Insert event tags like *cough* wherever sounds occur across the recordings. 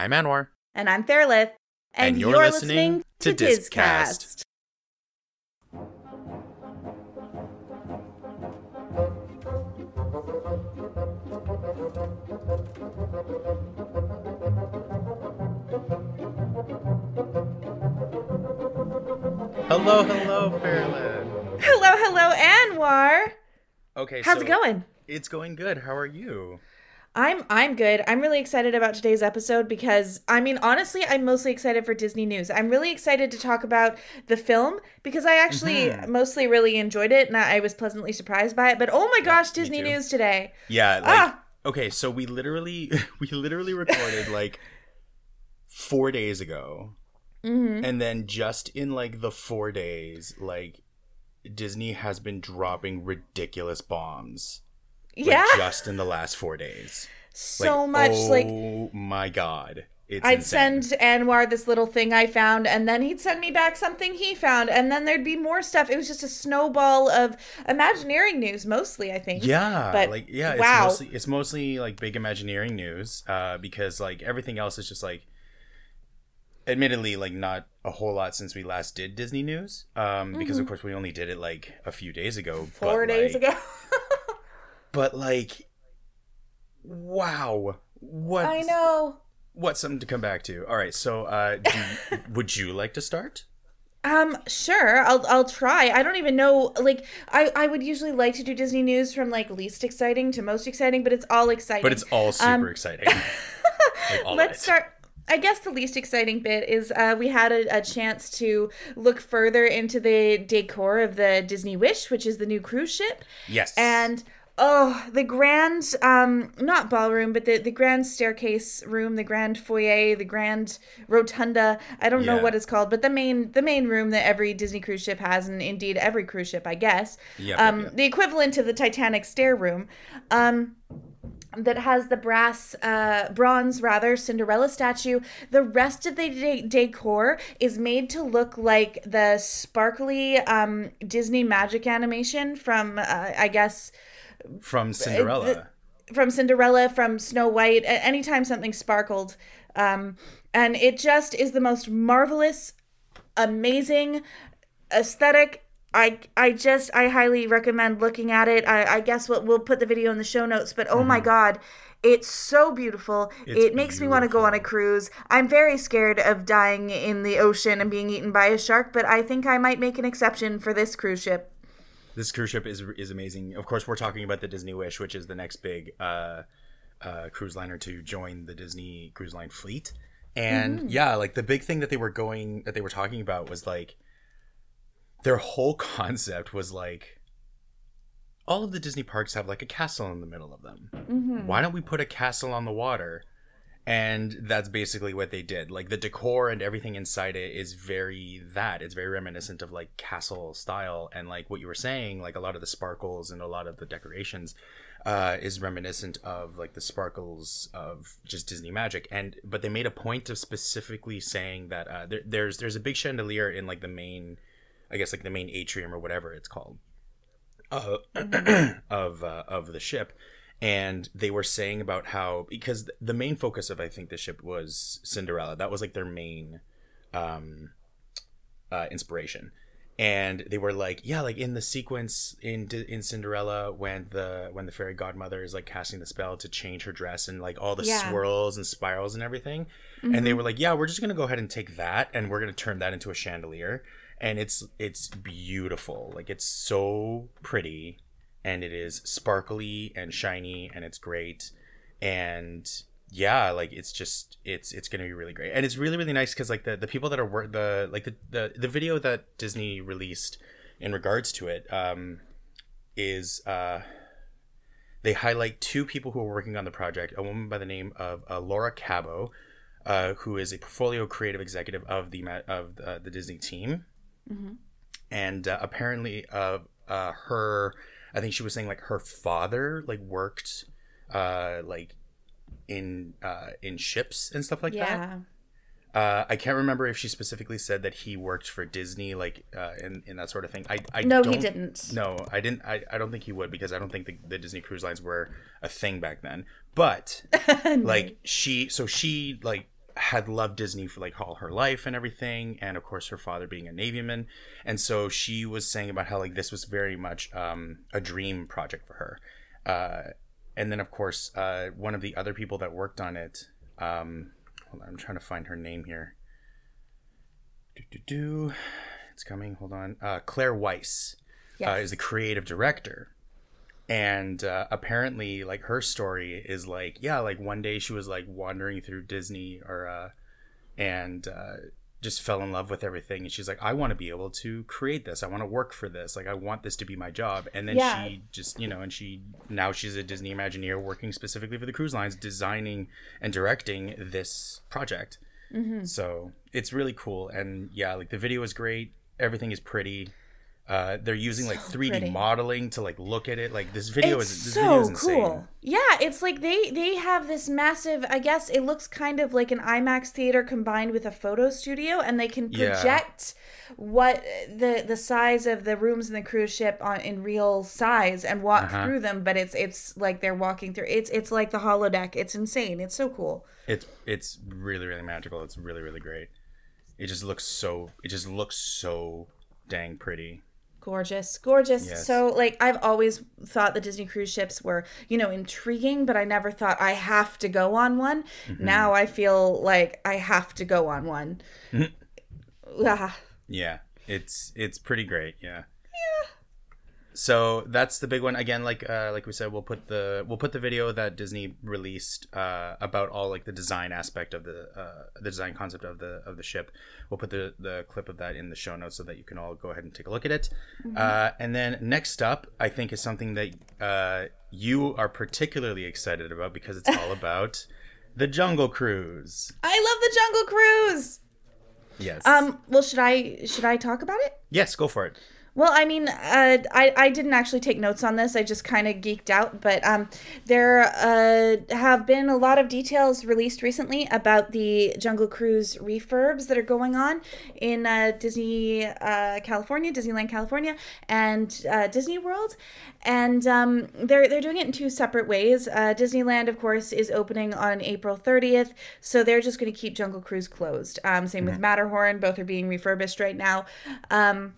I'm Anwar. And I'm Fairlith. And, you're, listening, to Discast. Hello, hello, Fairlith. Hello, hello, Anwar. Okay, How's so it going? It's going good. How are you? I'm I'm good. I'm really excited about today's episode because I mean honestly, I'm mostly excited for Disney news. I'm really excited to talk about the film because I actually Mhm. mostly really enjoyed it and I was pleasantly surprised by it. But oh my gosh, me Disney news today. Yeah, like Ah! okay, so we literally *laughs* we literally recorded like 4 days ago. Mhm. And then just in like the 4 days, like Disney has been dropping ridiculous bombs. Like, Yeah. just in the last 4 days. so Like, much oh like my god. It's I'd insane. send Anwar this little thing I found, and then he'd send me back something he found, and then there'd be more stuff. It was just a snowball of Imagineering news, mostly, I think. Yeah, But, like yeah, it's wow. mostly it's mostly like big Imagineering news, uh, because like everything else is just like, admittedly, like not a whole lot since we last did Disney news, um, because of course we only did it like a few days ago. Mm-hmm. Four but, days like- ago. *laughs* But like, wow, what I know. what's something to come back to? All right, so uh, do, *laughs* would you like to start? Um, sure. I'll I'll try. I don't even know. Like, I I would usually like to do Disney news from like least exciting to most exciting, but it's all exciting. But it's all super Um, exciting. *laughs* Like, all Let's start. I guess the least exciting bit is uh, we had a, a chance to look further into the decor of the Disney Wish, which is the new cruise ship, Yes, and oh, the grand, um, not ballroom, but the the grand staircase room, the grand foyer, the grand rotunda. I don't know what it's called, but the main the main room that every Disney cruise ship has, and indeed every cruise ship, I guess. Yep, yep, um, yep. the equivalent to the Titanic stair room. Um, that has the brass, uh, bronze rather, Cinderella statue. The rest of the de- decor is made to look like the sparkly um, Disney magic animation from, uh, I guess, from Cinderella. from Cinderella, from Snow White. Anytime something sparkled, um, and it just is the most marvelous, amazing aesthetic. I I just I highly recommend looking at it. I, I guess what we'll put the video in the show notes. But oh my god. It's so beautiful. It's it makes me want to go on a cruise. I'm very scared of dying in the ocean and being eaten by a shark, but I think I might make an exception for this cruise ship. This cruise ship is is amazing. Of course, we're talking about the Disney Wish, which is the next big uh, uh, cruise liner to join the Disney Cruise Line fleet. And yeah, like the big thing that they were going that they were talking about was like their whole *laughs* concept was like all of the Disney parks have like a castle in the middle of them. Why don't we put a castle on the water? And that's basically what they did. Like the decor and everything inside it is very that. It's very reminiscent of like castle style. And like what you were saying, like a lot of the sparkles and a lot of the decorations uh, is reminiscent of like the sparkles of just Disney magic. And but they made a point of specifically saying that uh, there, there's there's a big chandelier in like the main, I guess like the main atrium or whatever it's called uh, *clears throat* of uh, of the ship, and they were saying about how because the main focus of I think the ship was Cinderella. That was like their main um, uh, inspiration, and they were like, yeah, like in the sequence in in Cinderella when the when the fairy godmother is like casting the spell to change her dress and like all the Yeah. swirls and spirals and everything, and they were like, yeah, we're just gonna go ahead and take that and we're gonna turn that into a chandelier. And it's it's beautiful. Like it's so pretty and it is sparkly and shiny and it's great. And yeah like it's just it's it's gonna be really great. And it's really really nice because like the the people that are work the like the, the the video that disney released in regards to it um is uh they highlight two people who are working on the project a woman by the name of uh, laura cabo uh, who is a portfolio creative executive of the of uh, the disney team. And uh, apparently uh, uh, her i think she was saying like her father like worked uh, like in uh, in ships and stuff like that yeah. uh, I can't remember if she specifically said that he worked for Disney, like uh, in in that sort of thing. I, I No, he didn't. No, I didn't. I, I don't think he would because I don't think the, the Disney cruise lines were a thing back then. But *laughs* like she, so she like had loved Disney for like all her life and everything, and of course her father being a navyman, and so she was saying about how like this was very much um, a dream project for her. Uh, and then of course uh, one of the other people that worked on it, um, hold on, I'm trying to find her name here. Do do do, it's coming. Hold on, uh, Claire Weiss uh, Yes. is the creative director and uh, apparently like her story is like yeah like one day she was like wandering through disney or uh and uh just fell in love with everything. And she's like i want to be able to create this. I want to work for this. Like i want this to be my job. And then Yeah. she just you know and she now she's a disney imagineer working specifically for the cruise lines designing and directing this project. Mm-hmm. so it's really cool. And yeah like the video is great. Everything is pretty uh, they're using like 3D pretty. modeling to like look at it. Like this video it's is this so video is insane. cool. Yeah, it's like they they have this massive. I guess it looks kind of like an IMAX theater combined with a photo studio, and they can Yeah. project what the the size of the rooms in the cruise ship on in real size and walk Uh-huh. through them. But it's it's like they're walking through. It's it's like the holodeck. It's insane. It's so cool. It's it's really really magical. It's really really great. It just looks so. It just looks so dang pretty. Gorgeous gorgeous Yes. so like i've always thought the disney cruise ships were you know intriguing but i never thought i have to go on one Mm-hmm. now i feel like i have to go on one Ah, Yeah, it's it's pretty great. Yeah. Yeah. So that's the big one again. Like uh, like we said, we'll put the we'll put the video that Disney released uh, about all like the design aspect of the uh, the design concept of the of the ship. We'll put the the clip of that in the show notes so that you can all go ahead and take a look at it. Uh, and then next up, I think is something that uh, you are particularly excited about because it's all *laughs* about the Jungle Cruise. i love the jungle cruise Yes. um well should i should i talk about it yes, go for it. Well, I mean, uh, I I didn't actually take notes on this. I just kind of geeked out. But um, there uh, have been a lot of details released recently about the Jungle Cruise refurbs that are going on in uh, Disney uh, California, Disneyland California, and uh, Disney World. And um, they're they're doing it in two separate ways. Uh, Disneyland, of course, is opening on April 30th, so they're just going to keep Jungle Cruise closed. Um, same with Matterhorn; both are being refurbished right now. Um,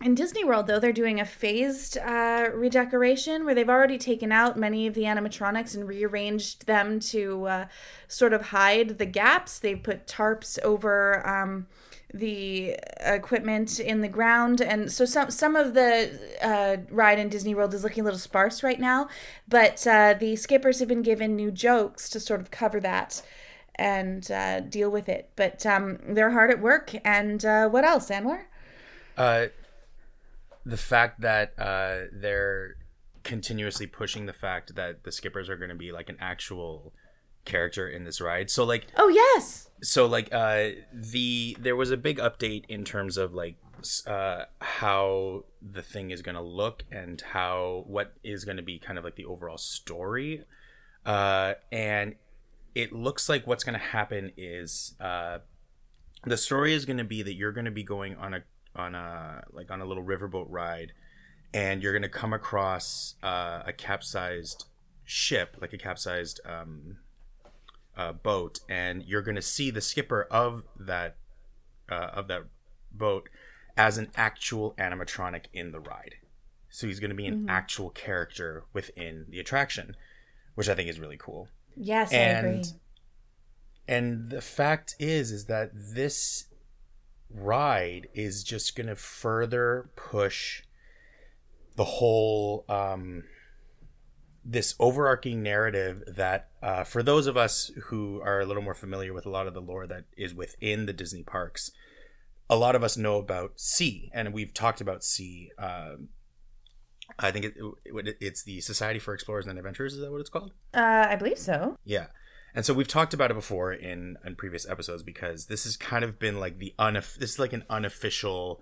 in Disney World, though, they're doing a phased uh, redecoration where they've already taken out many of the animatronics and rearranged them to uh, sort of hide the gaps. They've put tarps over um, the equipment in the ground, and so some some of the uh, ride in Disney World is looking a little sparse right now. But uh, the skippers have been given new jokes to sort of cover that and uh, deal with it. But um, they're hard at work. And uh, what else, Anwar? Uh, the fact that uh, they're continuously pushing the fact that the skippers are going to be like an actual character in this ride. So like Oh yes. so like uh the there was a big update in terms of like uh how the thing is going to look and how what is going to be kind of like the overall story uh and it looks like what's going to happen is uh the story is going to be that you're going to be going on a on a like on a little riverboat ride and you're going to come across uh, a capsized ship like a capsized um uh, boat and you're going to see the skipper of that uh, of that boat as an actual animatronic in the ride. So he's going to be an actual character within the attraction which i think is really cool. Yes, I agree. and and the fact is is that this ride is just going to further push the whole um this overarching narrative that uh, for those of us who are a little more familiar with a lot of the lore that is within the disney parks a lot of us know about S.E.A. and we've talked about S.E.A. um, i think it, it, it's the society for explorers and adventurers is that what it's called Uh, I believe so. yeah. And so we've talked about it before in in previous episodes because this has kind of been like the unof- this is like an unofficial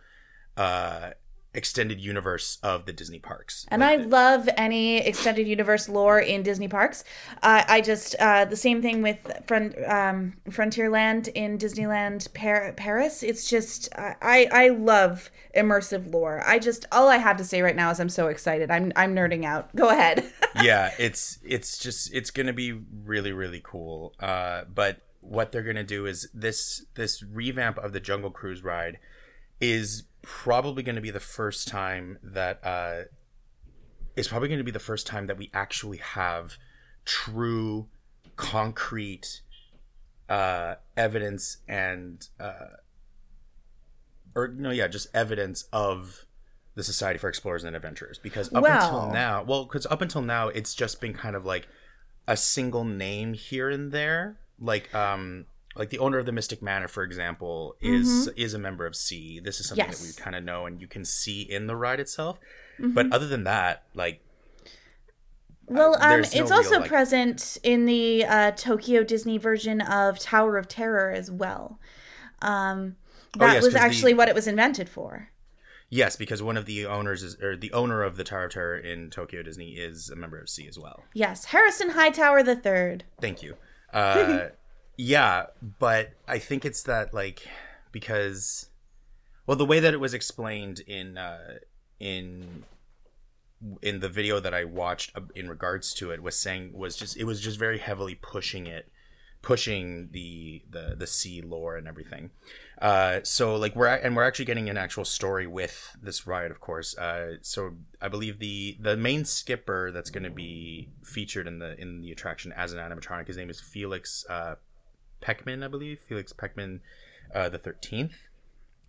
uh extended universe of the Disney parks. And Like, I love any extended universe lore in Disney parks. Uh, I just uh, the same thing with Front, um, Frontierland in Disneyland Par- Paris. It's just I I love immersive lore. I just all I have to say right now is I'm so excited. I'm I'm nerding out. Go ahead. *laughs* yeah, it's it's just it's going to be really really cool. Uh but what they're gonna do is this this revamp of the Jungle Cruise ride is probably going to be the first time that uh, it's probably going to be the first time that we actually have true, concrete uh, evidence and uh, or no, yeah, just evidence of the Society for Explorers and Adventurers. Because up Well- until now, well, because up until now, it's just been kind of like a single name here and there, like um. Like the owner of the Mystic Manor, for example, is is a member of C. This is something Yes. that we kind of know and you can see in the ride itself. But other than that, like Well, um, there's no it's real, also like- present in the uh, Tokyo Disney version of Tower of Terror as well. Um, that Oh, yes, was 'cause the- actually what it was invented for. Yes, because one of the owners is, or the owner of the Tower of Terror in Tokyo Disney is a member of S.E.A. as well. Yes, Harrison Hightower the Third. Thank you. Uh, *laughs* yeah, but I think it's that like because, well, the way that it was explained in uh, in in the video that I watched uh, in regards to it was saying was just it was just very heavily pushing it, pushing the the the S.E.A. lore and everything. Uh, so like we're and we're actually getting an actual story with this ride, of course. Uh, so I believe the the main skipper that's going to be featured in the in the attraction as an animatronic, his name is Felix uh, Peckman, I believe, Felix Peckman, uh, the thirteenth,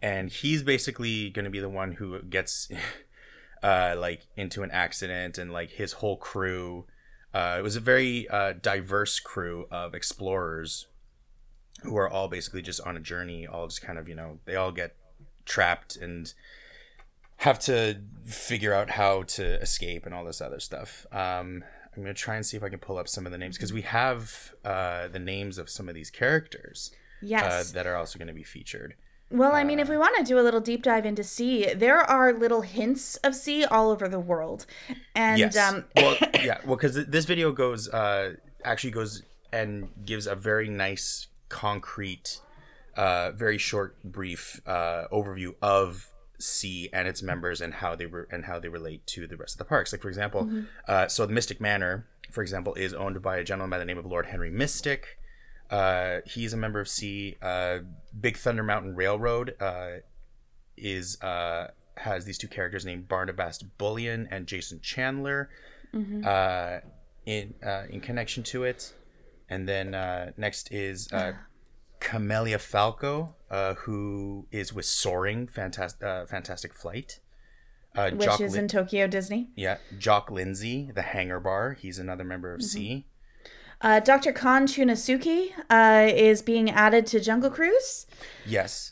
and he's basically going to be the one who gets *laughs* uh, like into an accident and like his whole crew. Uh, it was a very uh, diverse crew of explorers who are all basically just on a journey, all just kind of, you know, they all get trapped and have to figure out how to escape and all this other stuff. Um, I'm going to try and see if I can pull up some of the names because we have uh, the names of some of these characters uh, Yes. that are also going to be featured. well, I mean, if we want to do a little deep dive into S.E.A., there are little hints of S.E.A. all over the world, and yes. um, well, *laughs* yeah. Well, because this video goes uh, actually goes and gives a very nice, concrete, uh, very short, brief uh, overview of S.E.A. and its members and how they were and how they relate to the rest of the parks. Like for example, uh, so the Mystic Manor, for example, is owned by a gentleman by the name of Lord Henry Mystic. Uh, he's a member of C. Uh, Big Thunder Mountain Railroad uh, is uh, has these two characters named Barnabas Bullion and Jason Chandler uh, in uh, in connection to it. And then uh, next is Camellia Falco, uh, who is with Soaring Fantastic uh, Fantastic Flight. Uh, which Jock is Lin- in Tokyo Disney. yeah, Jock Lindsay, the Hangar Bar. He's another member of C. Uh, Dr. Khan Chunasuki uh, is being added to Jungle Cruise. Yes.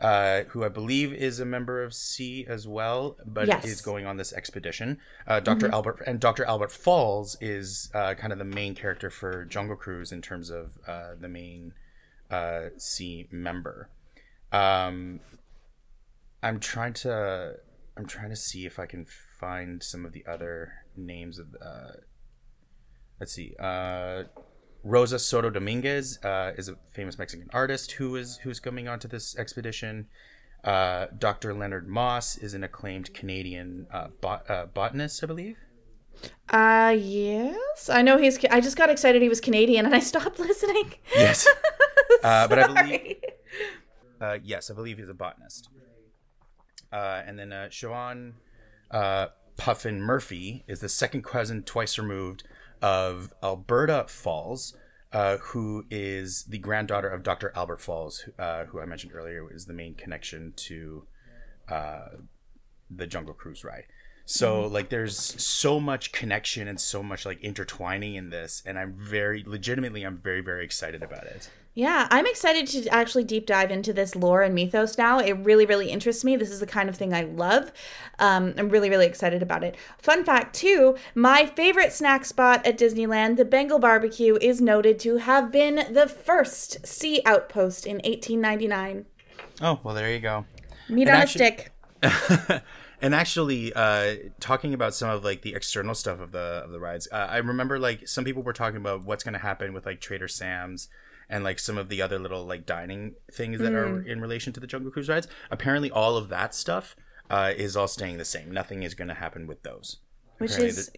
Uh, who I believe is a member of S.E.A. as well, but Yes. is going on this expedition. Uh, doctor Albert and Dr. Albert Falls is uh, kind of the main character for Jungle Cruise in terms of uh, the main uh, S.E.A. member. Um, I'm trying to I'm trying to see if I can find some of the other names of. Uh, let's see. Uh, Rosa Soto Dominguez uh, is a famous Mexican artist who is who's coming onto this expedition. Uh, Dr. Leonard Moss is an acclaimed Canadian uh, bot, uh, botanist, I believe. Uh, yes. I know he's. I just got excited he was Canadian and I stopped *laughs* listening. Yes. *laughs* *laughs* Uh, but I believe, uh, yes, I believe he's a botanist. Uh, and then uh, Siobhan uh, Puffin Murphy is the second cousin, twice removed, of Alberta Falls, uh, who is the granddaughter of Dr. Albert Falls, uh, who I mentioned earlier is the main connection to uh, the Jungle Cruise ride. So like there's so much connection and so much like intertwining in this and I'm very legitimately I'm very very excited about it. Yeah, I'm excited to actually deep dive into this lore and mythos now. It really, really interests me. This is the kind of thing I love. Um, I'm really, really excited about it. Fun fact, too my favorite snack spot at Disneyland, the Bengal Barbecue, is noted to have been the first S.E.A. outpost in 1899. Oh, well there you go. Meat And on actually- a stick. *laughs* and actually uh talking about some of like the external stuff of the of the rides uh, i remember like some people were talking about what's going to happen with like trader sam's and like some of the other little like dining things that are in relation to the jungle cruise rides apparently all of that stuff uh is all staying the same. Nothing is going to happen with those. Which Apparently is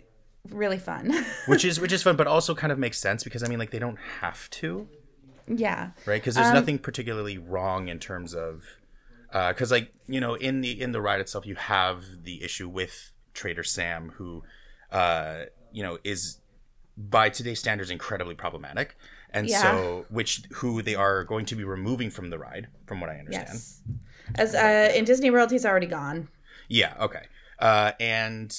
really fun. *laughs* which is which is fun but also kind of makes sense because i mean like they don't have to. Yeah. right? Because there's Um, nothing particularly wrong in terms of because like you know in the in the ride itself you have the issue with trader sam who uh you know is by today's standards incredibly problematic and Yeah. so which who they are going to be removing from the ride from what i understand Yes. As uh, in Disney World, he's already gone. Yeah. Okay. Uh, and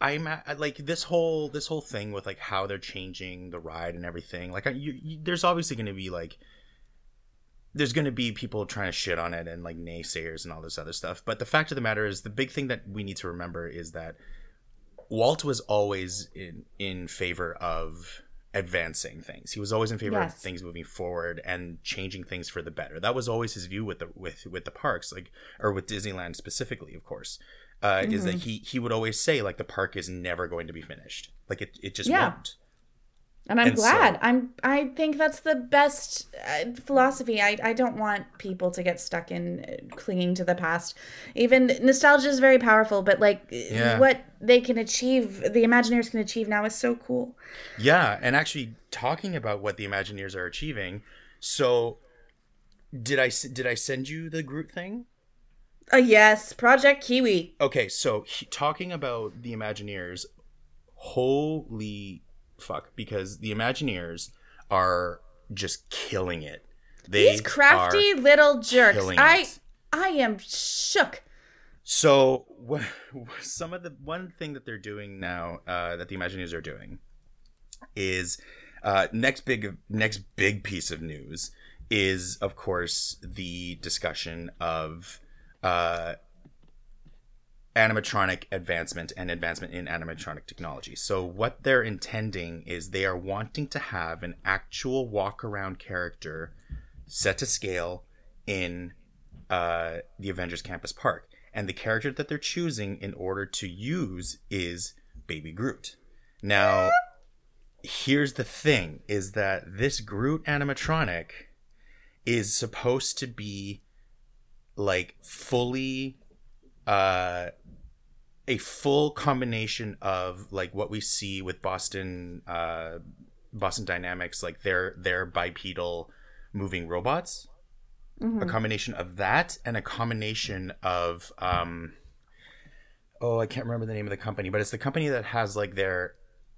I'm at, like this whole this whole thing with like how they're changing the ride and everything. Like, you, you, there's obviously going to be like there's going to be people trying to shit on it and like naysayers and all this other stuff. But the fact of the matter is, the big thing that we need to remember is that Walt was always in in favor of advancing things. He was always in favor of things moving forward and changing things for the better. That was always his view with the with with the parks, like or with Disneyland specifically, of course. Uh, Is Mm-hmm. that he he would always say like the park is never going to be finished. Like it it just Yeah. won't. And I'm And so- glad. I'm. I think that's the best uh, philosophy. I. I don't want people to get stuck in uh, clinging to the past. Even nostalgia is very powerful, but like Yeah. what they can achieve, the Imagineers can achieve now is so cool. Yeah, and actually talking about what the Imagineers are achieving. So did i did I send you the Groot thing? Uh, yes, Project Kiwi. Okay, so he, talking about the Imagineers, holy fuck, because the Imagineers are just killing it. They These crafty little jerks. I. it. I am shook. So wh- some of the one thing that they're doing now, uh, that the Imagineers are doing, is uh, next big next big piece of news is of course the discussion of uh, animatronic advancement and advancement in animatronic technology. So what they're intending is they are wanting to have an actual walk around character set to scale in uh, the Avengers Campus Park. And the character that they're choosing in order to use is Baby Groot. Now, here's the thing is that this Groot animatronic is supposed to be like fully uh a full combination of like what we see with Boston uh Boston Dynamics like their their bipedal moving robots. A combination of that and a combination of um oh i can't remember the name of the company but it's the company that has like their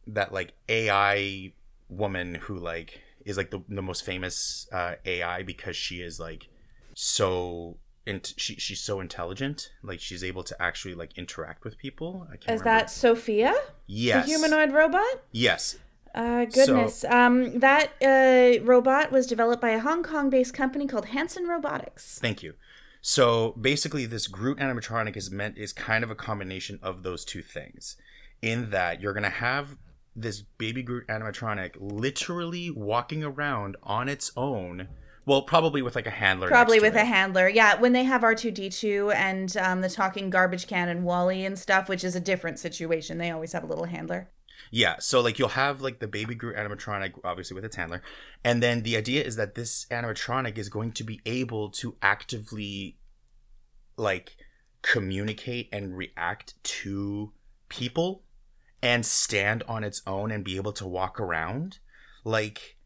that like ai woman who like is like the, the most famous uh ai because she is like so int- she, she's so intelligent like she's able to actually like interact with people i can't Is remember that Sophia, yes the humanoid robot? yes Uh, goodness. um, that uh, robot was developed by a Hong Kong-based company called Hanson Robotics. Thank you. So basically, this Groot animatronic is meant is kind of a combination of those two things, in that you're gonna have this baby Groot animatronic literally walking around on its own. Well, probably with like a handler. Probably with a handler. Yeah, when they have R2D2 and um, the talking garbage can and WALL-E and stuff, which is a different situation. They always have a little handler. Yeah, so like you'll have like the baby Groot animatronic, obviously with its handler, and then the idea is that this animatronic is going to be able to actively, like, communicate and react to people, and stand on its own and be able to walk around. Like,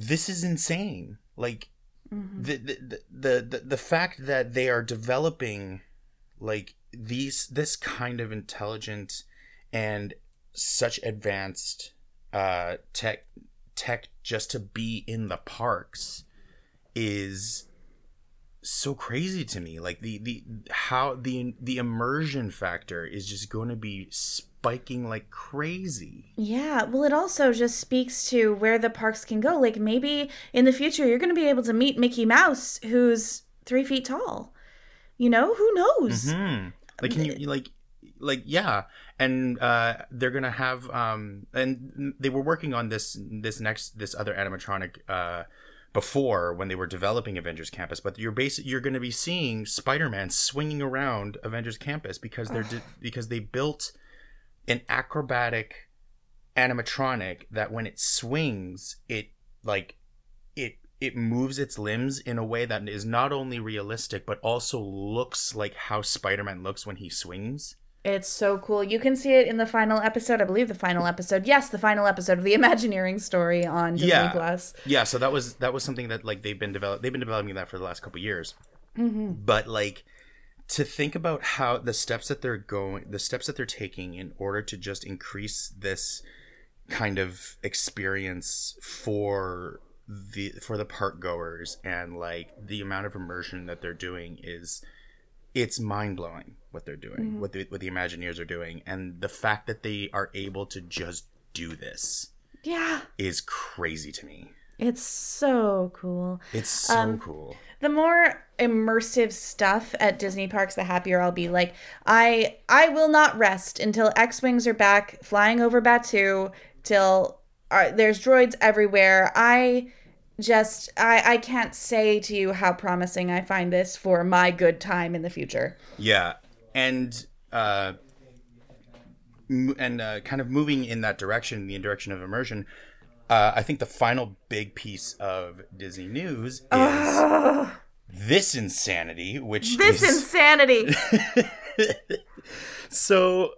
this is insane. Like, the, the the the the the fact that they are developing like these this kind of intelligent and such advanced uh tech tech just to be in the parks is so crazy to me like the the how the the immersion factor is just going to be spiking like crazy Yeah, well, it also just speaks to where the parks can go. Like maybe in the future, you're going to be able to meet Mickey Mouse, who's three feet tall. You know, who knows? Hmm. Like can you like like yeah, and uh they're gonna have um and they were working on this this next this other animatronic uh before when they were developing Avengers Campus, but you're basic you're gonna be seeing Spider-Man swinging around Avengers Campus because they're di- because they built an acrobatic animatronic that when it swings it like it it moves its limbs in a way that is not only realistic but also looks like how Spider-Man looks when he swings. It's so cool. You can see it in the final episode. I believe the final episode. Yes, the final episode of the *laughs* Imagineering story on Disney Yeah. Plus. Yeah, so that was that was something that like they've been develop they've been developing that for the last couple years. Mm-hmm. But like to think about how the steps that they're going, the steps that they're taking in order to just increase this kind of experience for the for the park goers and like the amount of immersion that they're doing is it's mind blowing what they're doing, mm-hmm. what the what the Imagineers are doing, and the fact that they are able to just do this Yeah, is crazy to me. It's so cool. It's so cool. the more immersive stuff at Disney parks, the happier I'll be. Like I I will not rest until X-wings are back flying over Batuu, till uh, there's droids everywhere. I just I I can't say to you how promising I find this for my good time in the future. Yeah, and uh, m- and uh, kind of moving in that direction, the direction of immersion. Uh, I think the final big piece of Disney news is this insanity, which This is insanity. *laughs* so.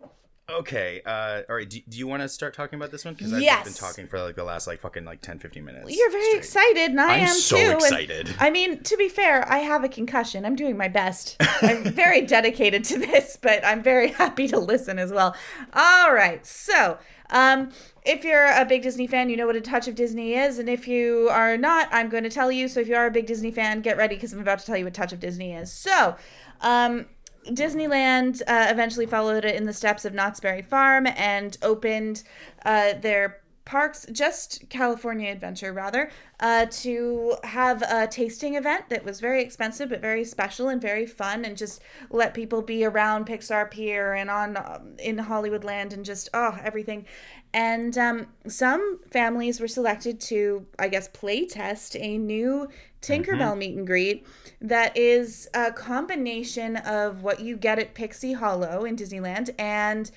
Okay, uh, all right. Do, do you want to start talking about this one? Because I've been talking for like the last like fucking like 10, 15 minutes. You're very straight. excited, and I I'm am so too. and- excited. I mean, to be fair, I have a concussion. I'm doing my best. I'm *laughs* very dedicated to this, but I'm very happy to listen as well. All right, so um, if you're a big Disney fan, you know what a touch of Disney is, and if you are not, I'm going to tell you. So if you are a big Disney fan, get ready because I'm about to tell you what touch of Disney is. So. Um, Disneyland uh, eventually followed it in the steps of Knott's Berry Farm and opened uh, their parks, just California Adventure rather, uh, to have a tasting event that was very expensive but very special and very fun, and just let people be around Pixar Pier and on um, in Hollywoodland and just oh everything. And um, some families were selected to, I guess, play test a new Tinkerbell meet and greet that is a combination of what you get at Pixie Hollow in Disneyland and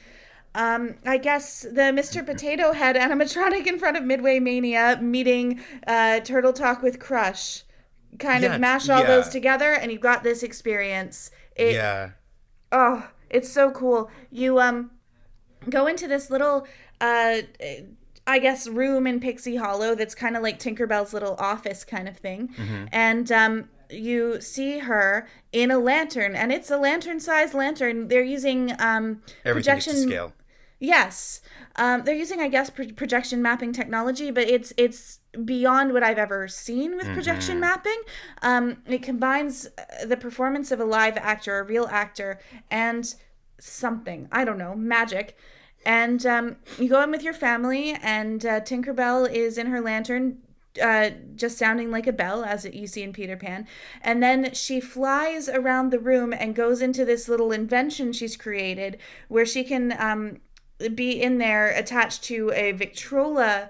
um, I guess the Mr. Potato Head animatronic in front of Midway Mania meeting uh, Turtle Talk with Crush. Kind Yeah, of mash all those together, and you've got this experience. It, yeah, oh it's so cool you um go into this little uh i guess room in pixie hollow that's kind of like tinkerbell's little office kind of thing Mm-hmm. and um you see her in a lantern and it's a lantern sized lantern they're using um everything projection scale. Yes, um, they're using, I guess, pro- projection mapping technology, but it's it's beyond what I've ever seen with projection mapping. Um, it combines uh, the performance of a live actor, a real actor, and something I don't know, magic. And um, you go in with your family, and uh, Tinkerbell is in her lantern, uh, just sounding like a bell, as you see in Peter Pan. And then she flies around the room and goes into this little invention she's created where she can um, be in there attached to a Victrola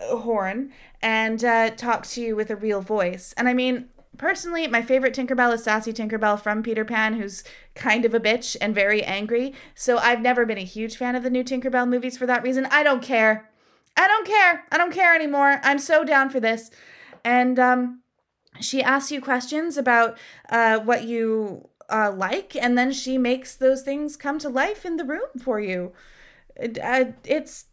horn and uh, talk to you with a real voice. And I mean, personally, my favorite Tinkerbell is Sassy Tinkerbell from Peter Pan, who's kind of a bitch and very angry. So I've never been a huge fan of the new Tinkerbell movies for that reason. I don't care. I don't care. I don't care anymore. I'm so down for this. And um, she asks you questions about uh, what you uh, like, and then she makes those things come to life in the room for you. Uh, it's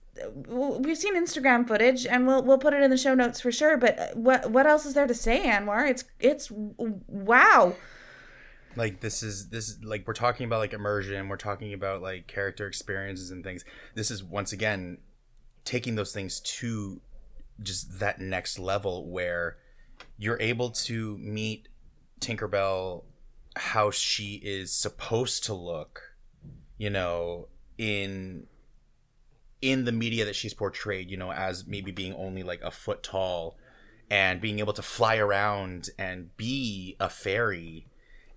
we've seen Instagram footage, and we'll we'll put it in the show notes for sure. But what what else is there to say, Anwar? It's it's wow. like this is this is like we're talking about like immersion we're talking about like character experiences and things this is once again taking those things to just that next level where you're able to meet tinkerbell how she is supposed to look you know in in the media that she's portrayed you know as maybe being only like a foot tall and being able to fly around and be a fairy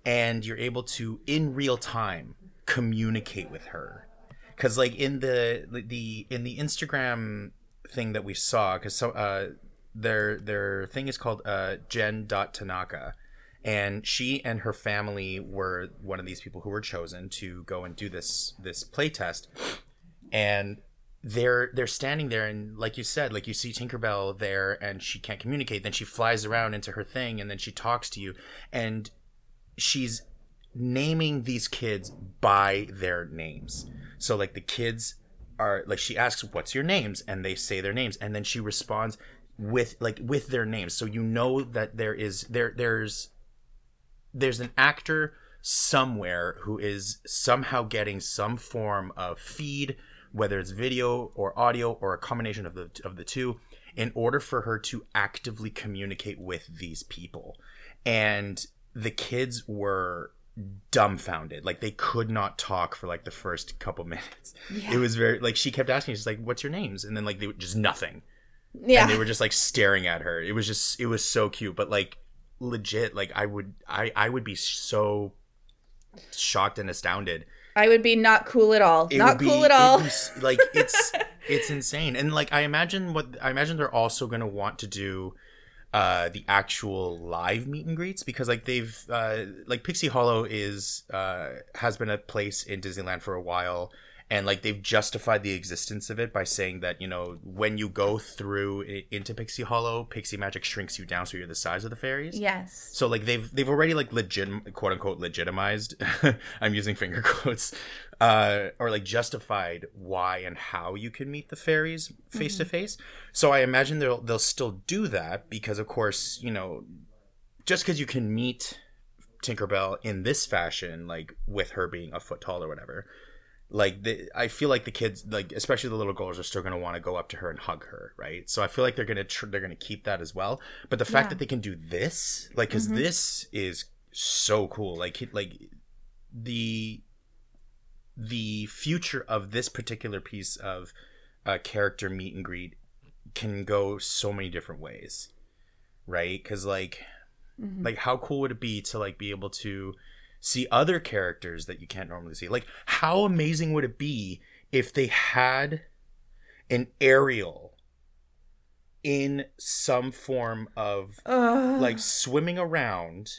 and you're able to in real time communicate with her. Because like in the the in the instagram thing that we saw because so uh their their thing is called uh jen tanaka and she and her family were one of these people who were chosen to go and do this this play test and they're they're standing there and like you said like you see tinkerbell there and she can't communicate then she flies around into her thing and then she talks to you and she's naming these kids by their names. So like the kids are like she asks what's your names and they say their names and then she responds with like with their names. So you know that there is there there's there's an actor somewhere who is somehow getting some form of feed whether it's video or audio or a combination of the of the two in order for her to actively communicate with these people. And the kids were dumbfounded. Like they could not talk for like the first couple *laughs* minutes. Yeah. it was very like she kept asking she's like what's your names? And then like they would just nothing. Yeah. and they were just like staring at her. It was just it was so cute. But like legit like i would i i would be so shocked and astounded I would be not cool at all. It not be- cool at all. be like it's *laughs* it's insane and like i imagine what i imagine they're also going to want to do uh the actual live meet and greets because like they've uh like pixie hollow is uh has been a place in disneyland for a while and like they've justified the existence of it by saying that you know when you go through into pixie hollow pixie magic shrinks you down so you're the size of the fairies yes. so like they've they've already like legit quote unquote legitimized *laughs* I'm using finger *laughs* quotes uh or like justified why and how you can meet the fairies face to face. So I imagine they'll they'll still do that because of course, you know, just cuz you can meet Tinkerbell in this fashion like with her being a foot tall or whatever. Like the, I feel like the kids, like especially the little girls, are still going to want to go up to her and hug her, right? So I feel like they're going to tr- they're going to keep that as well. But the fact Yeah. that they can do this, like, because Mhm. this is so cool. Like, like the the future of this particular piece of uh, character meet and greet can go so many different ways, right? Because like Mhm. like how cool would it be to like be able to see other characters that you can't normally see like how amazing would it be if they had an Ariel in some form of Ugh. like swimming around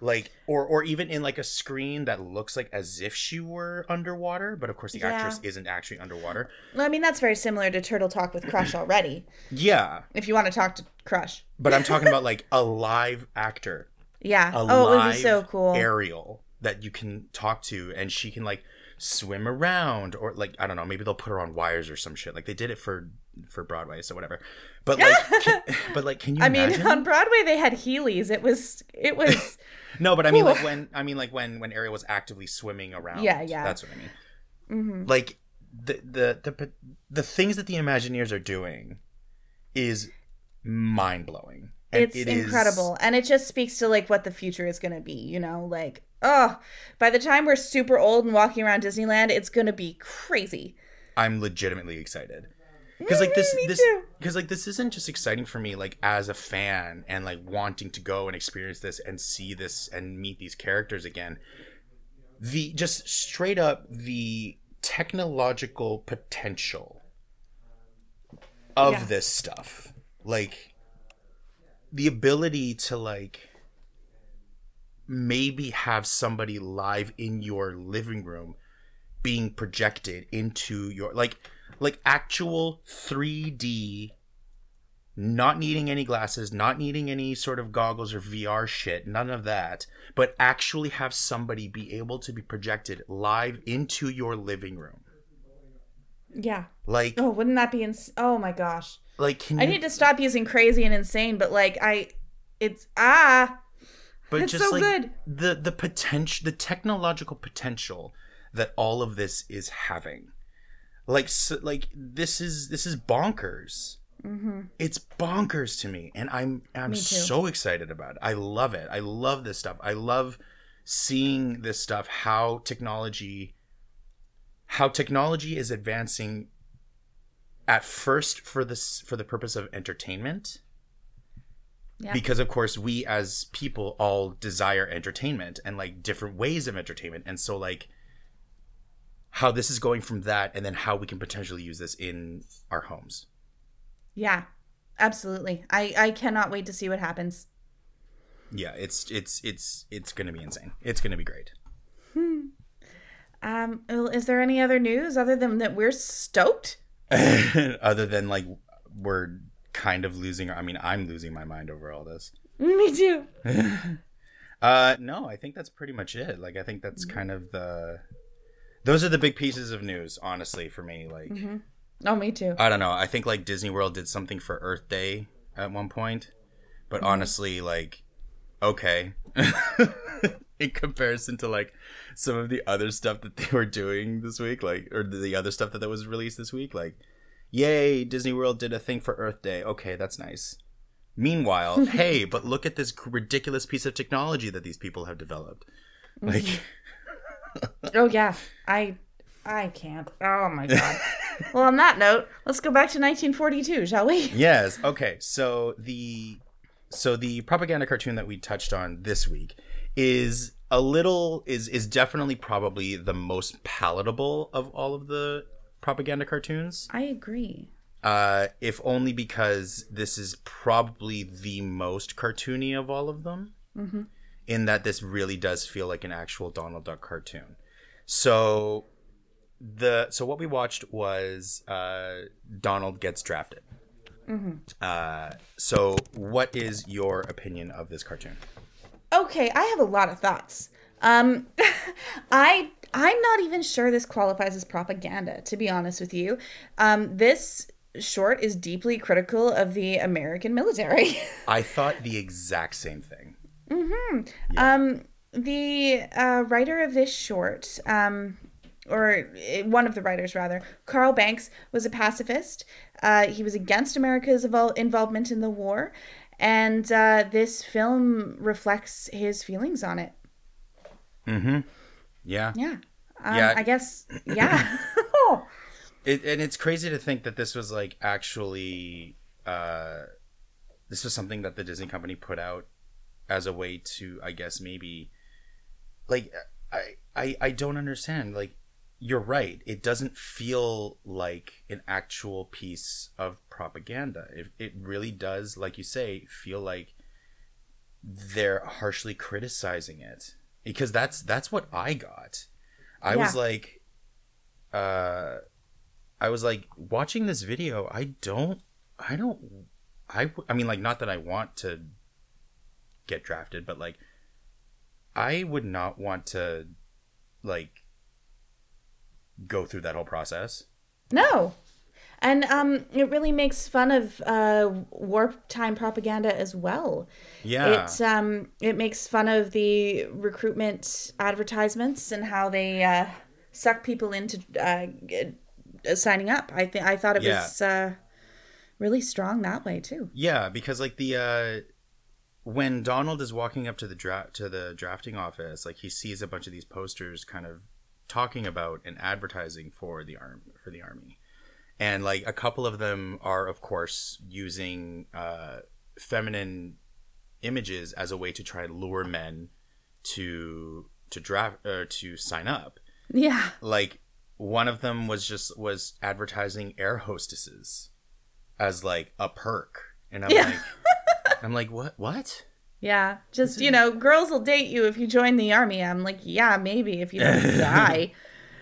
like or or even in like a screen that looks like as if she were underwater but of course the Yeah. actress isn't actually underwater I mean, that's very similar to Turtle Talk with Crush already. yeah If you want to talk to Crush. but i'm talking about like a live actor Yeah. a oh, it would be so cool. Ariel that you can talk to, and she can like swim around, or like I don't know, maybe they'll put her on wires or some shit. Like they did it for for Broadway, so whatever. But like, *laughs* can, but like, can you? I mean, on Broadway they had Heelys. It was it *laughs* was no, but I mean, like when I mean, like when when Ariel was actively swimming around. Yeah, yeah. That's what I mean. mhm. Like the the the the things that the Imagineers are doing is mind blowing. It's incredible and it just speaks to like what the future is going to be you know like oh by the time we're super old and walking around disneyland it's going to be crazy I'm legitimately excited. Because like mm-hmm, this Me this because like this isn't just exciting for me like as a fan and like wanting to go and experience this and see this and meet these characters again. The just straight up the technological potential of Yeah. this stuff. Like the ability to like maybe have somebody live in your living room being projected into your like like actual 3D not needing any glasses, not needing any sort of goggles or VR shit, none of that, but actually have somebody be able to be projected live into your living room. yeah Like oh wouldn't that be ins- oh my gosh like can i you need to stop using crazy and insane but like i it's ah but it's just so like good. the the potential the technological potential that all of this is having. Like so, like this is this is bonkers. mm-hmm. it's bonkers to me and i'm i'm so excited about it i love it i love this stuff i love seeing this stuff how technology how technology is advancing at first for this for the purpose of entertainment. Yeah. because of course we as people all desire entertainment and like different ways of entertainment. And so like how this is going from that and then how we can potentially use this in our homes. Yeah absolutely. I i cannot wait to see what happens. Yeah it's it's it's it's gonna be insane. It's gonna be great. Hmm. um is there any other news other than that we're stoked *laughs* other than like we're kind of losing i mean i'm losing my mind over all this *laughs* me too *laughs* Uh, no, I think that's pretty much it. Like, I think that's mm-hmm. kind of the. Those are the big pieces of news, honestly, for me. Like, mm-hmm. Oh, me too. I don't know. I think like Disney World did something for Earth Day at one point, but mm-hmm. honestly, like, okay, *laughs* in comparison to like some of the other stuff that they were doing this week, like, or the other stuff that, that was released this week, like, yay, Disney World did a thing for Earth Day. Okay, that's nice. Meanwhile, *laughs* hey, but look at this ridiculous piece of technology that these people have developed. Mm-hmm. Like, *laughs* Oh yeah, I I can't. Oh my god. well, on that note, let's go back to 1942, shall we? yes okay so the so the propaganda cartoon that we touched on this week is a little is is definitely probably the most palatable of all of the propaganda cartoons. I agree. uh if only because this is probably the most cartoony of all of them in that this really does feel like an actual donald duck cartoon. So the so what we watched was uh donald gets drafted. Uh so what is your opinion of this cartoon Okay, I have a lot of thoughts. Um, *laughs* I I'm not even sure this qualifies as propaganda. To be honest with you, um, this short is deeply critical of the American military. *laughs* i thought the exact same thing Um, the uh, writer of this short, um, or uh, one of the writers rather, Carl Barks, was a pacifist. Uh, he was against America's involvement in the war, and uh, this film reflects his feelings on it. Mm-hmm. Yeah Yeah. Um, Yeah. I guess. Yeah. *laughs* it, and it's crazy to think that this was like actually uh this was something that the disney company put out as a way to i guess maybe like i i, I don't understand like you're right. It doesn't feel like an actual piece of propaganda. It, it really does like you say feel like they're harshly criticizing it. Because that's that's what i got. I was like uh I was like watching this video. I don't, I don't, I, I mean, like, not that I want to get drafted, but like, I would not want to, like, go through that whole process. no. And um, it really makes fun of uh, wartime propaganda as well. Yeah, It um, it makes fun of the recruitment advertisements and how they uh, suck people into uh, uh, signing up. I think I thought it Yeah. was uh, really strong that way too. yeah, because like the uh, when Donald is walking up to the draft to the drafting office, like he sees a bunch of these posters, kind of talking about and advertising for the arm for the army, and like a couple of them are, of course, using uh, feminine images as a way to try to lure men to to draft or to sign up. Yeah. Like one of them was just was advertising air hostesses as like a perk, and I'm Yeah. like, *laughs* I'm like, what? What? Yeah, just you know, girls will date you if you join the army. I'm like, yeah, maybe if you don't *laughs* die.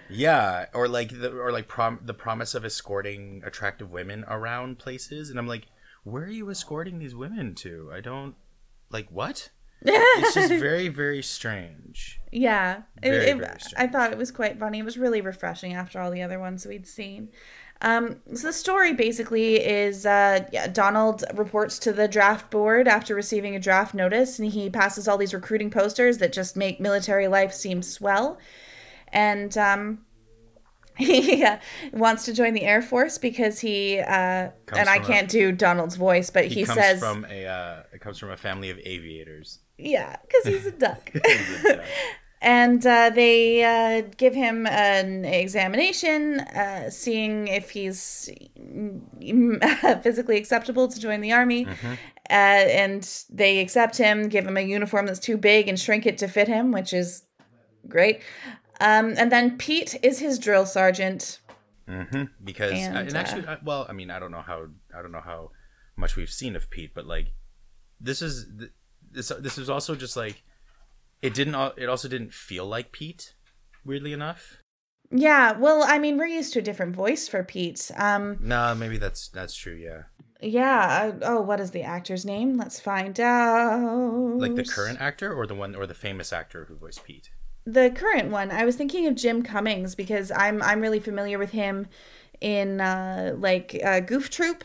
Yeah, or like the or like prom the promise of escorting attractive women around places, and I'm like, where are you escorting these women to? I don't like what. It's just *laughs* very very strange. Yeah, it, Very, it- very I thought it was quite funny. It was really refreshing after all the other ones we'd seen. Um, so the story basically is uh, yeah, Donald reports to the draft board after receiving a draft notice, and he passes all these recruiting posters that just make military life seem swell. And um, *laughs* he uh, wants to join the Air Force because he uh, and I can't do Donald's voice, but he, He, comes says, from a uh, it comes from a family of aviators. "Yeah, because he's a duck." *laughs* and uh, they uh, give him an examination, uh, seeing if he's mm, *laughs* physically acceptable to join the army. Uh, and they accept him, give him a uniform that's too big, and shrink it to fit him, which is great. Um, and then Pete is his drill sergeant. hmm Because And, and, uh, actually, I, well, I mean, I don't know how I don't know how much we've seen of Pete, but like this is this this is also just like it didn't it also didn't feel like Pete. Weirdly enough, Yeah, well, I mean, we're used to a different voice for Pete. Um, no, maybe that's that's true. Yeah, Yeah. I, oh, what is the actor's name? Let's find out. Like the current actor or the one or the famous actor who voiced Pete? the current one. I was thinking of Jim Cummings because I'm I'm really familiar with him in uh, like uh, Goof Troop.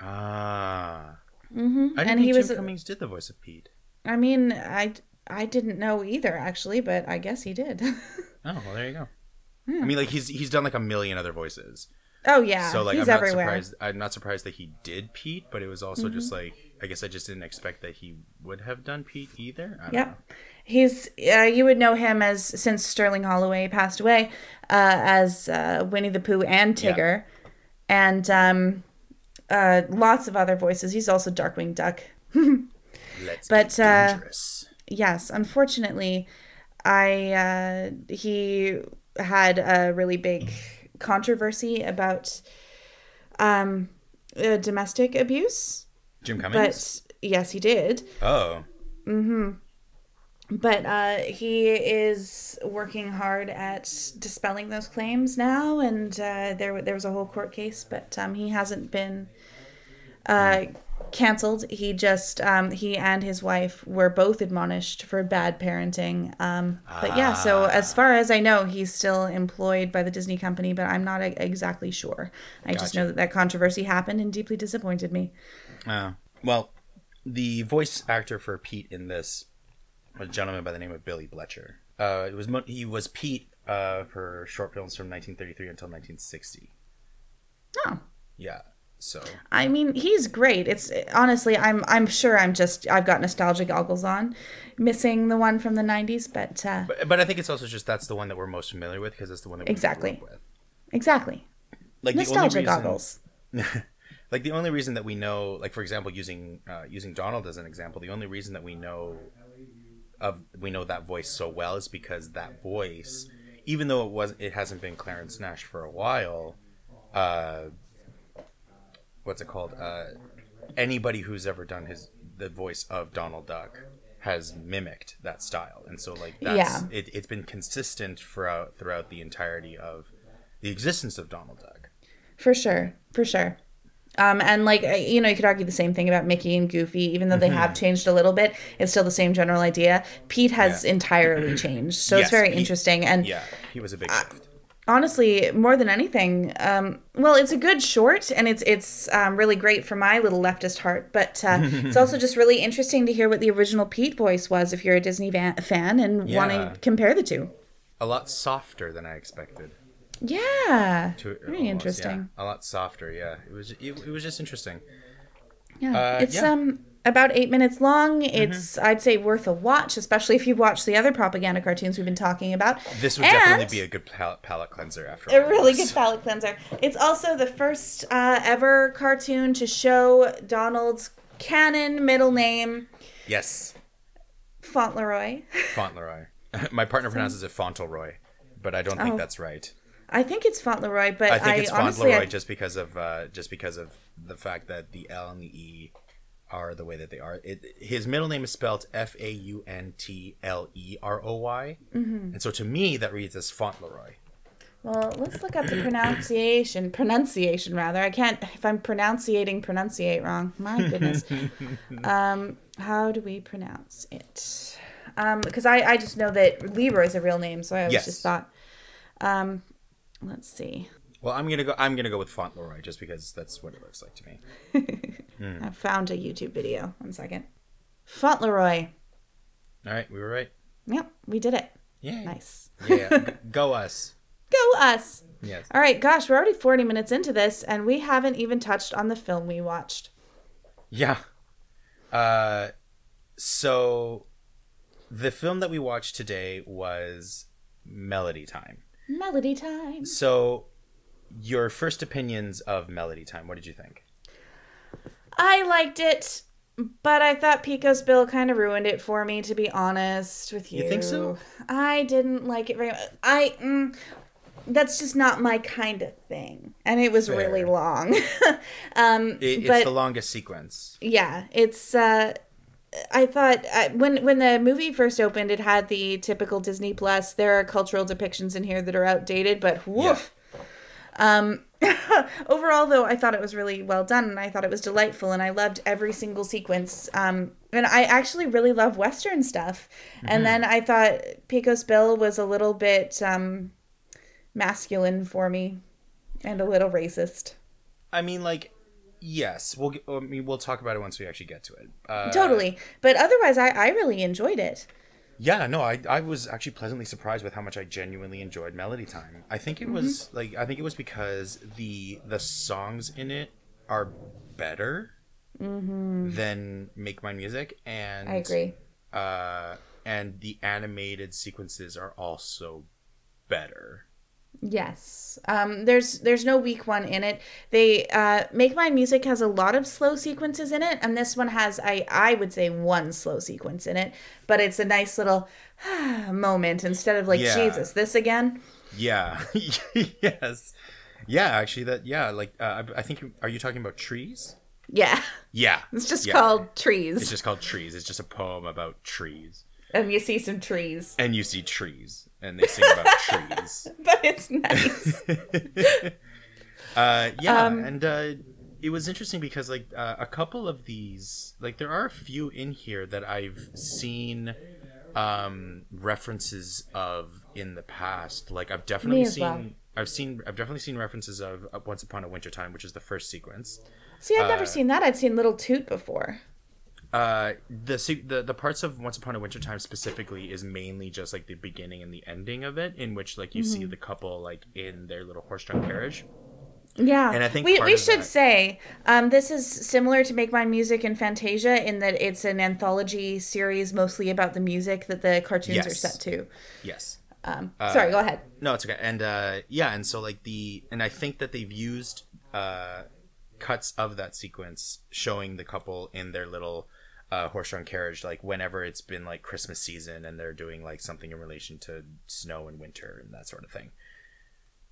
Ah. hmm I didn't And think he Jim was. Cummings did the voice of Pete. I mean, I I didn't know either actually, but I guess he did. *laughs* Oh, well, there you go. Hmm. I mean, like he's he's done like a million other voices. oh yeah, so like he's I'm not everywhere. surprised. I'm not surprised that he did Pete, but it was also just Mm-hmm. like I guess I just didn't expect that he would have done Pete either. I don't Yep. know. He's uh, you would know him as since Sterling Holloway passed away uh, as uh, Winnie the Pooh and Yeah. Tigger, and um, uh, lots of other voices. He's also Darkwing Duck. *laughs* Let's But, get uh, dangerous. Yes, unfortunately, I uh, he had a really big controversy about um, uh, domestic abuse, Jim Cummings. but yes, he did. oh, Mm-hmm. But uh, he is working hard at dispelling those claims now, and uh, there there was a whole court case, but um, he hasn't been uh, canceled. He just um, he and his wife were both admonished for bad parenting. Um, but yeah, so as far as I know, he's still employed by the Disney company, but I'm not e- exactly sure. I just know that that controversy happened and deeply disappointed me. Uh, well, the voice actor for Pete in this was a gentleman by the name of Billy Bletcher. Uh, it was mo- he was Pete uh, for short films from 1933 until 1960. Oh. Yeah, so I mean, he's great. It's honestly, I'm I'm sure I'm just I've got nostalgia goggles on, missing the one from the '90s, but, uh, but, but I think it's also just that's the one that we're most familiar with because it's the one that we Exactly. with. exactly Like nostalgia the only reason, goggles. *laughs* like the only reason that we know, like for example, using uh, using Donald as an example, the only reason that we know of we know that voice so well is because that voice, even though it was it hasn't been Clarence Nash for a while, uh, what's it called? Uh, anybody who's ever done his the voice of Donald Duck has mimicked that style, and so like that's Yeah. it, it's been consistent throughout throughout the entirety of the existence of Donald Duck. For sure, for sure. Um, and like uh, you know, you could argue the same thing about Mickey and Goofy, even though they Mm-hmm. have changed a little bit. It's still the same general idea. Pete has Yeah. entirely changed, so Yes, it's very Pete- interesting. And Yeah, he was a big shift. Honestly, more than anything, um, well, it's a good short, and it's it's um, really great for my little leftist heart. But uh, *laughs* it's also just really interesting to hear what the original Pete voice was if you're a Disney van- fan and want to compare the two. A lot softer than I expected. Yeah, To, very almost, interesting. Yeah. A lot softer. Yeah, it was. It, it was just interesting. Yeah, Uh, it's yeah. Um about eight minutes long. It's I'd say worth a watch, especially if you've watched the other propaganda cartoons we've been talking about. This would And definitely be a good palate, palate cleanser after. all a really this. good palate cleanser. It's also the first uh, ever cartoon to show Donald's canon middle name, Yes, Fauntleroy. Fauntleroy. *laughs* My partner pronounces it Fauntleroy, but I don't think Oh. that's right. I think it's Fauntleroy, but I I, think it's honestly, Fauntleroy I, just because of uh, just because of the fact that the L and the E are the way that they are. It, his middle name is spelled F A U N T L E R O Y, Mm-hmm. and so to me that reads as Fauntleroy. well, let's look up the pronunciation. Pronunciation, rather. I can't. If I'm pronunciating, pronunciate wrong. My goodness. *laughs* um, how do we pronounce it? Um, because I I just know that Leroy is a real name, so I always Yes. just thought. Um, let's see. Well, I'm gonna go. I'm gonna go with Fauntleroy just because that's what it looks like to me. *laughs* I found a YouTube video. One second. Fauntleroy. All right, we were right. Yep, we did it. Yeah. Nice. Yeah. *laughs* go us. Go us. Yes. All right, gosh, we're already 40 minutes into this, and we haven't even touched on the film we watched. Yeah. Uh, so the film that we watched today was Melody Time. Melody time. So your first opinions of Melody Time, what did you think? I liked it, but I thought Pecos Bill kind of ruined it for me, to be honest with you. You think so? I didn't like it very much. I. Mm, that's just not my kind of thing, and it was Fair. really long. *laughs* um, It, it's but the longest sequence. yeah, it's. Uh, I thought uh, when when the movie first opened, it had the typical Disney Plus. There are cultural depictions in here that are outdated, but woof. Um, *laughs* Overall, though, I thought it was really well done, and I thought it was delightful, and I loved every single sequence. Um, and I actually really love Western stuff. Mm-hmm. And then I thought Pecos Bill was a little bit um, masculine for me, and a little racist. I mean, like, yes, we'll. I mean, we'll talk about it once we actually get to it. Uh, totally, but otherwise, I I really enjoyed it. Yeah, no, I, I was actually pleasantly surprised with how much I genuinely enjoyed Melody Time. I think it mm-hmm. was like I think it was because the the songs in it are better mm-hmm. than Make Mine Music, and I agree. Uh, and the animated sequences are also better. Yes. Um, there's there's no weak one in it. They uh, Make Mine Music has a lot of slow sequences in it, and this one has I I would say one slow sequence in it, but it's a nice little *sighs* moment instead of like yeah. Jesus, this again. Yeah. *laughs* yes. Yeah, actually, that yeah, like uh, I, I think are you talking about trees? Yeah. Yeah. *laughs* It's just yeah. called trees. It's just called trees. It's just a poem about trees. And you see some trees. And you see trees and they sing about *laughs* trees. But it's nice. *laughs* uh, yeah, um, and uh, it was interesting because like uh, a couple of these, like there are a few in here that I've seen um, references of in the past. Like I've definitely seen. Well. I've seen I've definitely seen references of Once Upon a Winter Time, which is the first sequence. See, I've never uh, seen that. I'd seen Little Toot before. Uh, the the the parts of Once Upon a Winter Time specifically is mainly just like the beginning and the ending of it, in which like you mm-hmm. see the couple like in their little horse-drawn carriage. Yeah, and I think we we should that... say um, this is similar to Make Mine Music and Fantasia in that it's an anthology series mostly about the music that the cartoons yes. are set to. Yes. Um, uh, sorry, go ahead. No, it's okay. And uh, yeah, and so like the and I think that they've used uh, cuts of that sequence showing the couple in their little uh, horse-drawn carriage like whenever it's been like christmas season and they're doing like something in relation to snow and winter and that sort of thing.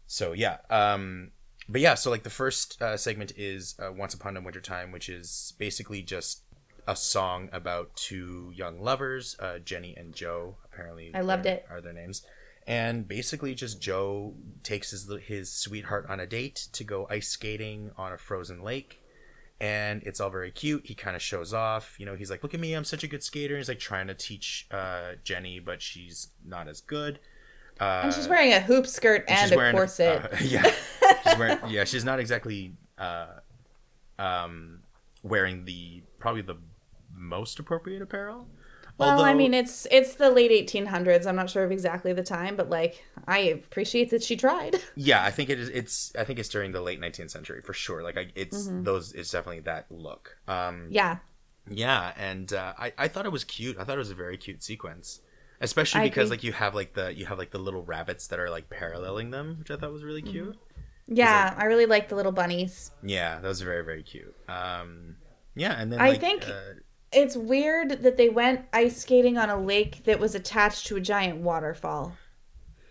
So yeah um but yeah so like the first uh, segment is uh, once upon a winter time which is basically just a song about two young lovers uh, jenny and joe apparently i loved it. are their names and basically just joe takes his his sweetheart on a date to go ice skating on a frozen lake and it's all very cute. He kind of shows off. You know, he's like, "Look at me, I'm such a good skater." He's like trying to teach uh, Jenny, but she's not as good. Uh, and she's wearing a hoop skirt and, and a corset. A, uh, *laughs* yeah, she's wearing, *laughs* yeah, she's not exactly uh, um, wearing the probably the most appropriate apparel. Well, I mean, it's it's the late 1800s. I'm not sure of exactly the time, but like, I appreciate that she tried. *laughs* Yeah, I think it is. It's I think it's during the late 19th century for sure. Like, I, it's mm-hmm. those. It's definitely that look. Um, yeah. Yeah, and uh, I I thought it was cute. I thought it was a very cute sequence, especially because like you have like the you have like the little rabbits that are like paralleling them, which I thought was really cute. Mm-hmm. Yeah, like, I really like the little bunnies. Yeah, that was very very cute. Um, yeah, and then I like, think. Uh, it's weird that they went ice skating on a lake that was attached to a giant waterfall.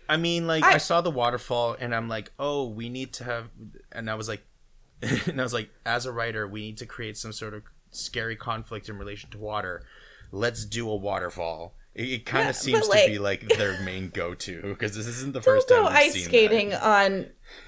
I mean, like I, I saw the waterfall and I'm like, oh, we need to have, and I was like, *laughs* and I was like, as a writer, we need to create some sort of scary conflict in relation to water. Let's do a waterfall. It, it kind of yeah, seems like, to be like *laughs* their main go-to because this isn't the first time. Go ice skating that. on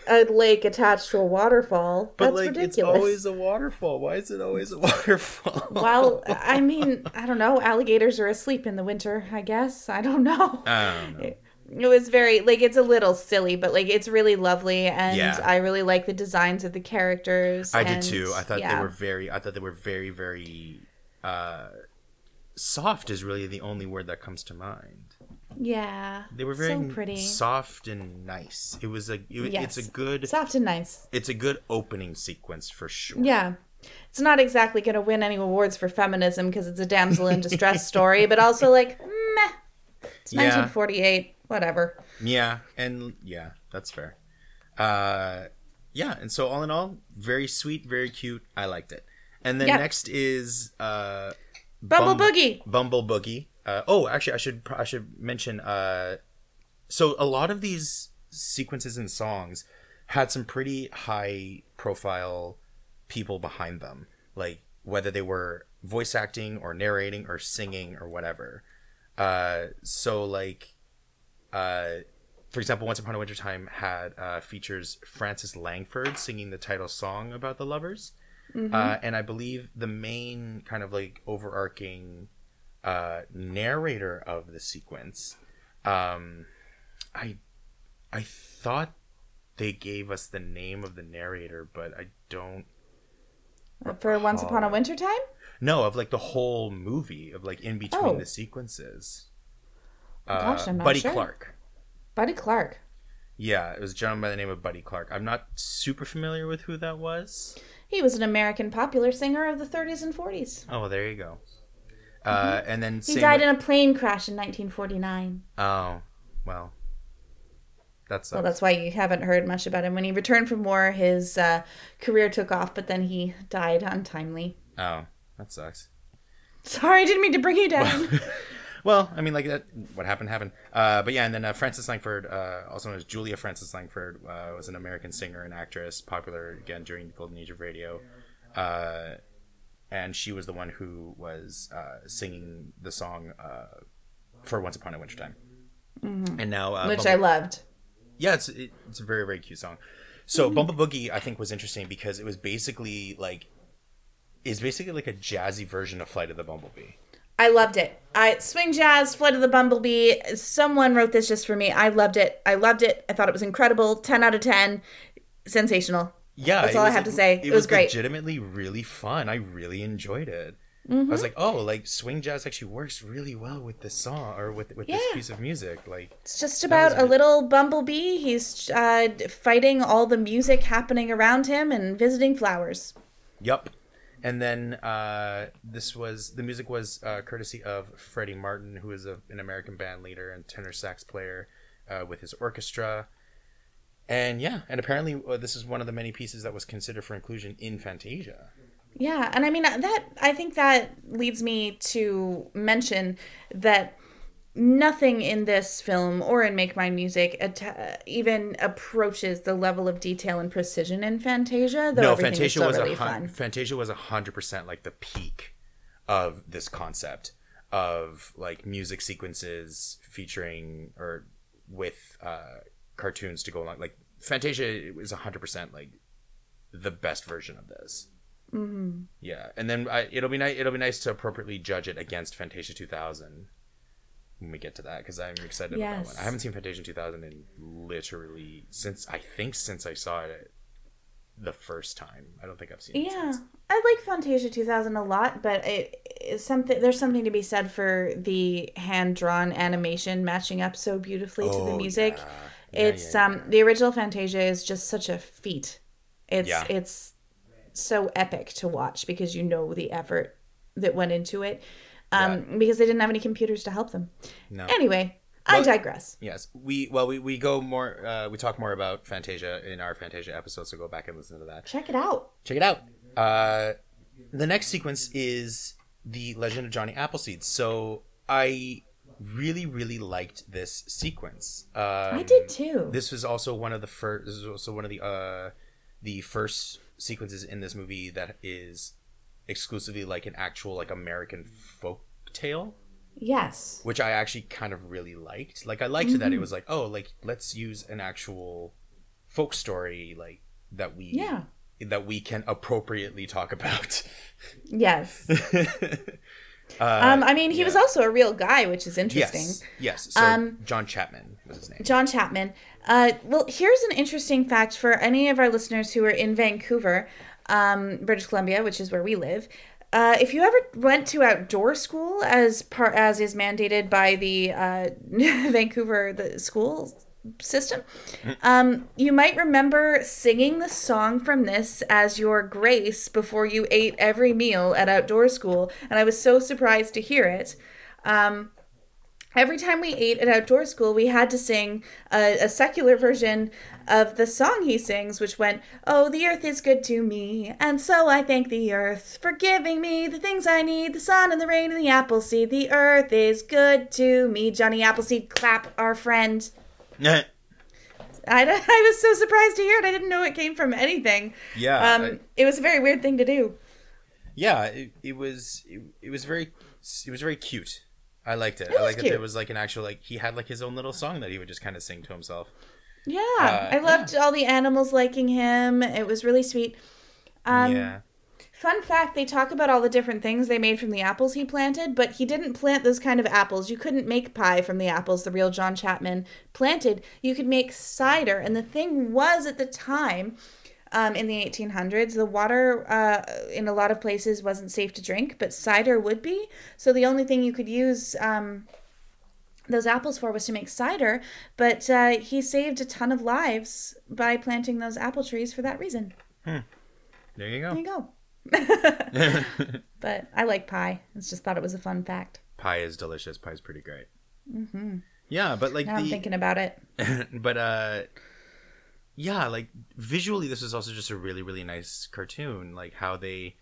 a lake attached to a waterfall. But That's like, ridiculous. it's always a waterfall. Why is it always a *laughs* waterfall? well, I mean, I don't know. Alligators are asleep in the winter. I guess I don't know. I don't know. It, it was very like it's a little silly, but like it's really lovely, and yeah. I really like the designs of the characters. I and, did too. I thought yeah. they were very. I thought they were very, very. uh soft is really the only word that comes to mind. Yeah. They were very so pretty. soft and nice. It was a it, yes. it's a good soft and nice. It's a good opening sequence for sure. Yeah. It's not exactly going to win any awards for feminism because it's a damsel in distress *laughs* story, but also like meh. It's yeah. 1948, whatever. Yeah, and yeah, that's fair. Uh yeah, and so all in all, very sweet, very cute. I liked it. And then yep. next is uh Bumble Bum- Boogie. Bumble Boogie. Uh, oh, actually, I should I should mention. Uh, so a lot of these sequences and songs had some pretty high profile people behind them, like whether they were voice acting or narrating or singing or whatever. Uh, so like, uh, for example, Once Upon a Winter Time had uh, features Frances Langford singing the title song about the lovers, uh, and I believe the main kind of like overarching uh, narrator of the sequence. Um, I I thought they gave us the name of the narrator, but I don't For Once Upon a recall. Winter Time? know of like the whole movie of like in between Oh. the sequences. Gosh, I'm not Buddy sure. Clark. Buddy Clark. Yeah, it was a gentleman by the name of Buddy Clark. I'm not super familiar with who that was. He was an American popular singer of the 30s and 40s. Oh, there you go. Uh, and then Mm-hmm. He died with- in a plane crash in 1949. Oh, well, that's Well, that's why you haven't heard much about him. When he returned from war, his uh, career took off, but then he died untimely. oh, that sucks. Sorry, I didn't mean to bring you down. *laughs* Well, I mean, like that. What happened happened. Uh, but yeah, and then uh, Frances Langford, uh, also known as Julia Frances Langford, uh, was an American singer and actress, popular again during the golden age of radio. Uh, and she was the one who was uh, singing the song uh, for "Once Upon a Winter Time." And now, uh, Mm-hmm. which Bumble- I loved. yeah, it's it, it's a very very cute song. So Bumble Boogie, I think, was interesting because it was basically like, is basically like a jazzy version of Flight of the Bumblebee. I loved it. I swing jazz, Flight of the Bumblebee. Someone wrote this just for me. I loved it. I loved it. I thought it was incredible. Ten out of ten. Sensational. Yeah, That's it all I have to say. It was great. Legitimately, really fun. I really enjoyed it. I Mm-hmm. was like, oh, like swing jazz actually works really well with this song or with with this piece of music. Like, It's just about a it. little bumblebee. He's uh, fighting all the music happening around him and visiting flowers. yup. And then uh, this was the music was uh, courtesy of Freddy Martin, who is a, an American band leader and tenor sax player uh, with his orchestra. And yeah, and apparently uh, this is one of the many pieces that was considered for inclusion in Fantasia. Yeah, and I mean that I think that leads me to mention that nothing in this film or in Make Mine Music at- even approaches the level of detail and precision in Fantasia. Though no, Fantasia was really a hun-. Fantasia was a hundred percent like the peak of this concept of like music sequences featuring or with uh, cartoons to go along. Like Fantasia was a hundred percent like the best version of this. Mm-hmm. Yeah, and then I, it'll be nice. It'll be nice to appropriately judge it against Fantasia 2000 when we get to that because I'm excited about that one. I haven't seen Fantasia 2000 in literally since I think since I saw it the first time. I don't think I've seen it Yeah, since. I like Fantasia 2000 a lot, but it is something. There's something to be said for the hand drawn animation matching up so beautifully to the Oh, music. yeah. Yeah, it's yeah, um the original Fantasia is just such a feat. It's it's so epic to watch because you know the effort that went into it. Um, because they didn't have any computers to help them. No. Anyway, I digress. Yes, we well we, we go more uh, we talk more about Fantasia in our Fantasia episode, so go back and listen to that. Check it out. Check it out. Uh, the next sequence is the Legend of Johnny Appleseed. So I really really liked this sequence. Um, I did too. This was also one of the first. This is also one of the uh, the first sequences in this movie that is exclusively like an actual like American folk tale yes. which I actually kind of really liked. Like I liked that Mm-hmm. it was like, oh, like let's use an actual folk story like that we Yeah. that we can appropriately talk about. *laughs* Yes. uh, Um, I mean, he yeah. was also a real guy, which is interesting. yes, yes. So Um, John Chapman was his name. John Chapman. Uh, well, here's an interesting fact for any of our listeners who are in Vancouver, um, British Columbia, which is where we live. Uh, if you ever went to outdoor school, as part as is mandated by the uh, *laughs* Vancouver the school system, um, you might remember singing the song from this as your grace before you ate every meal at outdoor school, and I was so surprised to hear it. Um, every time we ate at outdoor school, we had to sing a, a secular version of the song he sings, which went, Oh, the earth is good to me, and so I thank the earth for giving me the things I need the sun and the rain and the apple seed. The earth is good to me. Johnny Appleseed, clap our friend. *laughs* I, I was so surprised to hear it. I didn't know it came from anything. yeah, Um, I- it was a very weird thing to do. yeah. It, it was it, it was very it was very cute. I liked it. It I that there was like an actual like he had like his own little song that he would just kind of sing to himself. Yeah, Uh, I loved all the animals liking him. It was really sweet. Um, yeah. Fun fact: They talk about all the different things they made from the apples he planted, but he didn't plant those kind of apples. You couldn't make pie from the apples the real John Chapman planted. You could make cider, and the thing was at the time. Um, in the 1800s, the water uh, in a lot of places wasn't safe to drink, but cider would be. So the only thing you could use um, those apples for was to make cider. But uh, he saved a ton of lives by planting those apple trees for that reason. There you go. There you go. *laughs* *laughs* but I like pie. I just thought it was a fun fact. Pie is delicious. Pie is pretty great. Mm-hmm. Yeah, but like Now I'm thinking about it. *laughs* but uh yeah like visually this is also just a really really nice cartoon like how they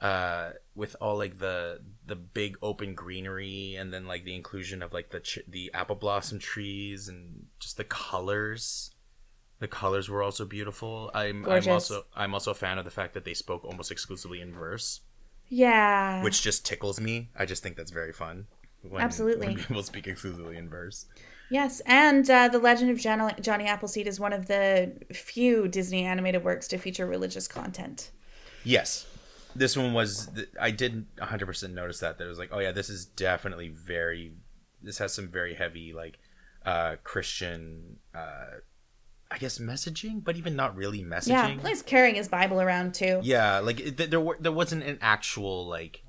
uh with all like the the big open greenery and then like the inclusion of like the ch- the apple blossom trees and just the colors the colors were also beautiful i'm Gorgeous. i'm also i'm also a fan of the fact that they spoke almost exclusively in verse Yeah. which just tickles me i just think that's very fun when, Absolutely. when people *laughs* speak exclusively in verse Yes, and uh, The Legend of Jon- Johnny Appleseed is one of the few Disney animated works to feature religious content. Yes. This one was th- I didn't 100% notice that that it was like, oh yeah, this is definitely very this has some very heavy like uh Christian uh I guess messaging, but even not really messaging. Yeah, he's carrying his Bible around too. Yeah, like th- there were, there wasn't an actual like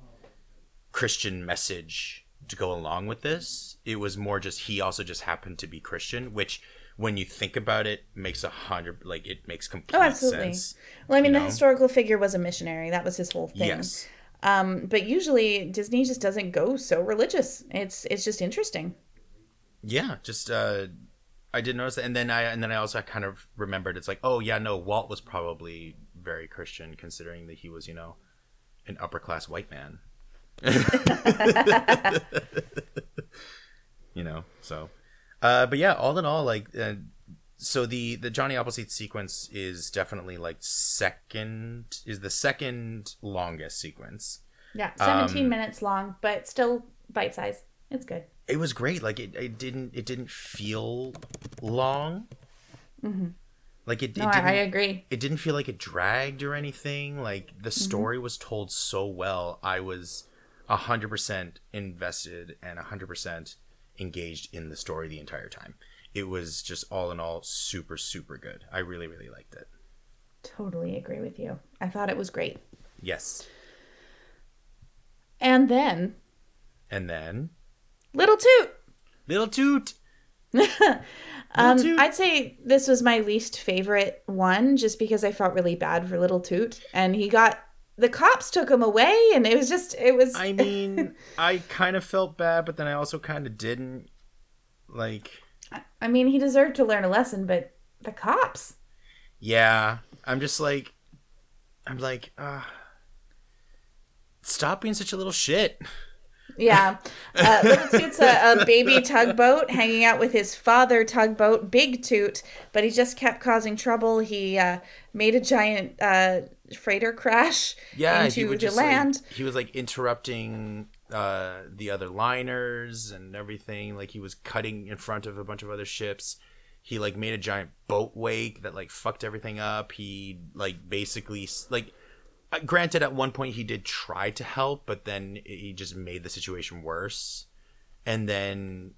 Christian message to go along with this. It was more just he also just happened to be Christian, which when you think about it makes a hundred like it makes complete Oh, absolutely. sense. Well, I mean, you the historical figure was a missionary. That was his whole thing. Yes. Um, but usually Disney just doesn't go so religious. It's it's just interesting. yeah just uh i did notice that and then i and then i also kind of remembered it's like oh yeah no walt was probably very christian considering that he was you know an upper class white man *laughs* *laughs* *laughs* you know so uh but yeah all in all like uh, so the the johnny appleseed sequence is definitely like second is the second longest sequence Yeah, 17 Um, minutes long, but still bite size. It's good. it was great like it, it didn't it didn't feel long like it, Mm-hmm. No, it I, didn't I agree. it didn't feel like it dragged or anything like the Mm-hmm. story was told so well i was 100% invested and 100% engaged in the story the entire time it was just all in all super super good i really really liked it Totally agree with you. I thought it was great. yes And then and then Little Toot. little toot *laughs* Um, Toot. I'd say this was my least favorite one, just because I felt really bad for Little Toot, and he got the cops took him away, and it was just it was. i *laughs* mean i kind of felt bad but then i also kind of didn't like I mean, he deserved to learn a lesson, but the cops. Yeah, I'm just like, I'm like, uh, stop being such a little shit. Yeah, uh, Little Toot's a, a baby tugboat hanging out with his father tugboat, Big Toot, but he just kept causing trouble. He uh, made a giant uh, freighter crash Yeah, he into would the just like- land. he was like interrupting uh, the other liners and everything. Like he was cutting in front of a bunch of other ships. He like made a giant boat wake that like fucked everything up. He like basically like. uh, Granted, at one point he did try to help, but then he just made the situation worse. And then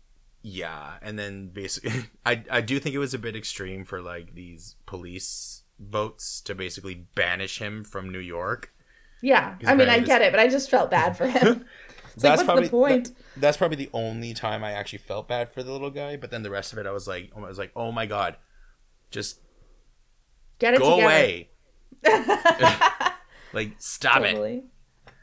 yeah and then basically *laughs* i i do think it was a bit extreme for like these police boats to basically banish him from new york Yeah, I mean, I Right. get it, but I just felt bad for him. *laughs* It's like, what's the point? that- that's probably the only time i actually felt bad for the little guy but then the rest of it i was like i was like oh my god just Get it go together. away *laughs* like stop it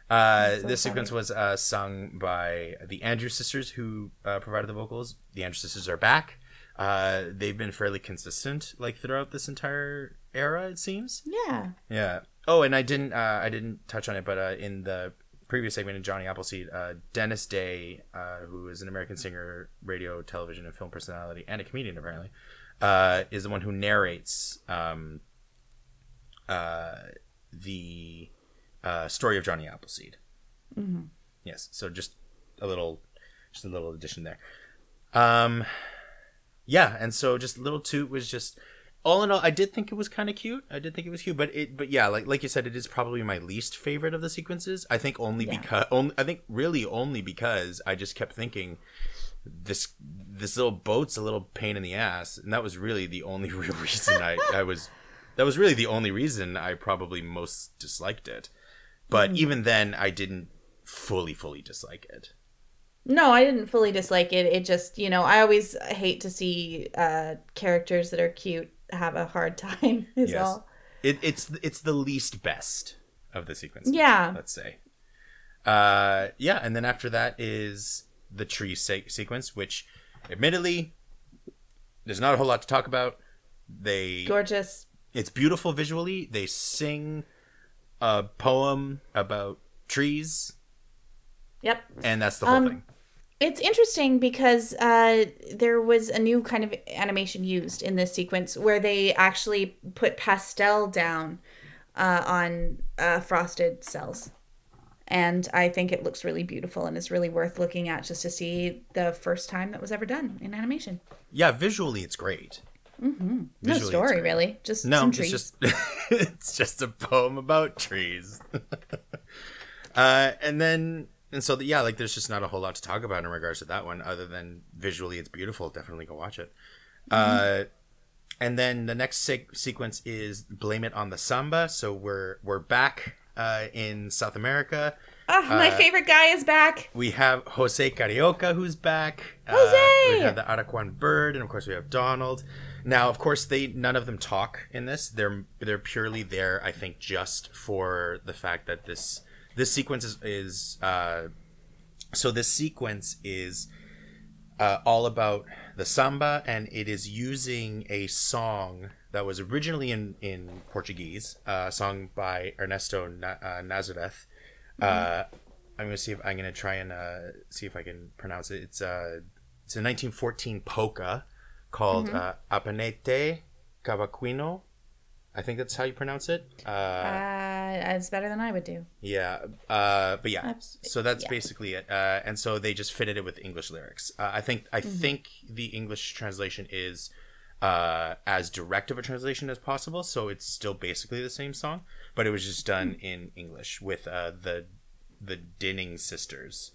Uh, so this funny. sequence was uh, sung by the Andrews sisters, who uh, provided the vocals. The Andrews sisters are back. Uh, they've been fairly consistent, like throughout this entire era. It seems. Yeah. Yeah. Oh, and I didn't. Uh, I didn't touch on it, but uh, in the previous segment of Johnny Appleseed, uh, Dennis Day, uh, who is an American singer, radio, television, and film personality, and a comedian apparently, uh, is the one who narrates um, uh, the uh, story of Johnny Appleseed. Mm-hmm. Yes. So just a little just a little addition there. Um, yeah, and so just little toot was just all in all. I did think it was kind of cute. I did think it was cute, but it, but yeah, like like you said, it is probably my least favorite of the sequences. I think only Yeah. because only I think really only because I just kept thinking this this little boat's a little pain in the ass, and that was really the only *laughs* real reason I I was that was really the only reason I probably most disliked it. But Mm-hmm. even then, I didn't fully fully dislike it. No, I didn't fully dislike it. It just, you know, I always hate to see uh, characters that are cute have a hard time. *laughs* Is Yes. all. It, it's it's the least best of the sequences. Yeah. let's say. Uh, yeah, and then after that is the tree se- sequence, which, admittedly, there's not a whole lot to talk about. They Gorgeous. it's beautiful visually. They sing a poem about trees, Yep. and that's the whole Um, thing. It's interesting because uh, there was a new kind of animation used in this sequence where they actually put pastel down uh, on uh, frosted cells. And I think it looks really beautiful and is really worth looking at just to see the first time that was ever done in animation. Yeah, visually it's great. No Visually, it's story, really. Just No, it's just *laughs* it's just a poem about trees. *laughs* uh, and then and so yeah, like there's just not a whole lot to talk about in regards to that one, other than visually it's beautiful. Definitely go watch it. Uh, and then the next se- sequence is blame it on the samba. So we're we're back uh, in South America. Ah, my favorite guy is back. We have Jose Carioca who's back. Uh, Jose! we have the Aracuan Bird, and of course we have Donald. Now, of course, they none of them talk in this. They're they're purely there, I think, just for the fact that this this sequence is, is uh, so this sequence is uh, all about the samba, and it is using a song that was originally in in Portuguese, uh, a song by Ernesto Na- uh, Nazareth. Uh, I'm gonna see if I'm gonna try and uh, see if I can pronounce it. It's uh, it's a 1914 polka called uh, Apanete Cavaquino. I think that's how you pronounce it. Uh, Uh, it's better than I would do. yeah, uh, but yeah, so that's yeah. basically it. Uh, and so they just fitted it with English lyrics. Uh, I think I think the English translation is uh, as direct of a translation as possible, so it's still basically the same song, but it was just done in English with uh, the the Dinning sisters.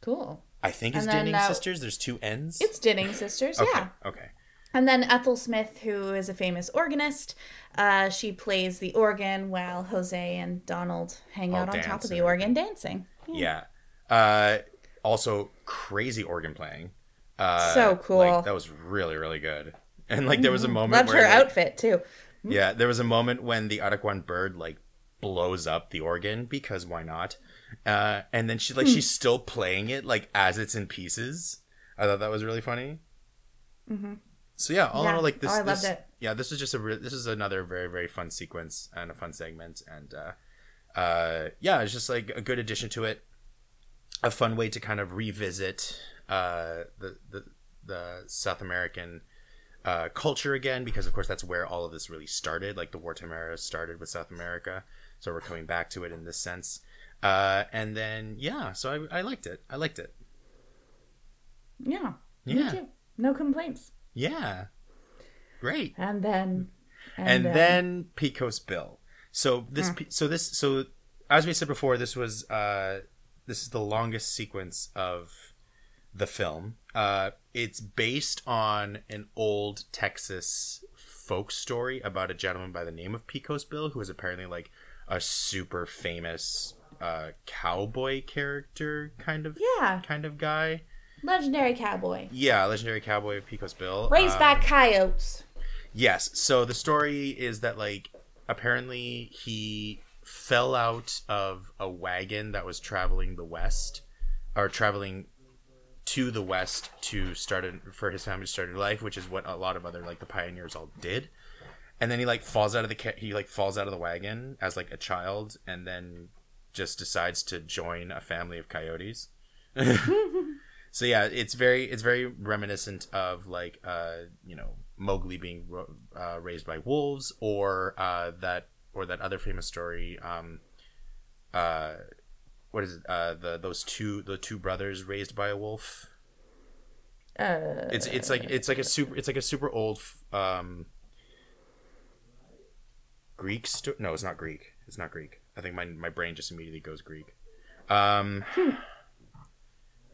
Cool. I think it's Dinning sisters. There's two N's. It's Dinning Sisters, okay. yeah. Okay. And then Ethel Smith, who is a famous organist, uh, she plays the organ while Jose and Donald hang All out on dance top of the organ dancing. Yeah. Uh, also, crazy organ playing. Uh, So cool. Like, that was really really good. And like there was a moment Loved where her like, outfit too. Yeah, there was a moment when the Aracuan bird like blows up the organ because why not? Uh, and then she like Hmm. she's still playing it like as it's in pieces. I thought that was really funny. So yeah, all in Mm-hmm. All, like this, Oh, this yeah, this is just a re- this is another very very fun sequence and a fun segment, and uh, uh, yeah, it's just like a good addition to it. A fun way to kind of revisit uh, the the the South American uh, culture again, because of course that's where all of this really started. Like the wartime era started with South America, so we're coming back to it in this sense. Uh, and then yeah, so I, I liked it. I liked it. Yeah. Yeah. Me too. No complaints. Yeah, great. And then. and then Pecos bill. So this, Hmm. So this, so as we said before, this was uh, this is the longest sequence of the film. Uh, it's based on an old Texas folk story about a gentleman by the name of Pecos Bill, who is apparently like a super famous uh, cowboy character, kind of Yeah. kind of guy. Legendary cowboy. Yeah, legendary cowboy of Pecos Bill. Raised Um, by coyotes. Yes. So the story is that like apparently he fell out of a wagon that was traveling the west or traveling to the west to start a, for his family to start a life, which is what a lot of other like the pioneers all did. And then he like falls out of the ca- he like falls out of the wagon as like a child and then just decides to join a family of coyotes. *laughs* *laughs* so yeah, it's very it's very reminiscent of like uh you know Mowgli being uh, raised by wolves or uh that or that other famous story um uh what is it? Uh, the those two the two brothers raised by a wolf. Uh, It's it's like it's like a super it's like a super old um Greek sto- no it's not Greek it's not Greek I think my my brain just immediately goes Greek um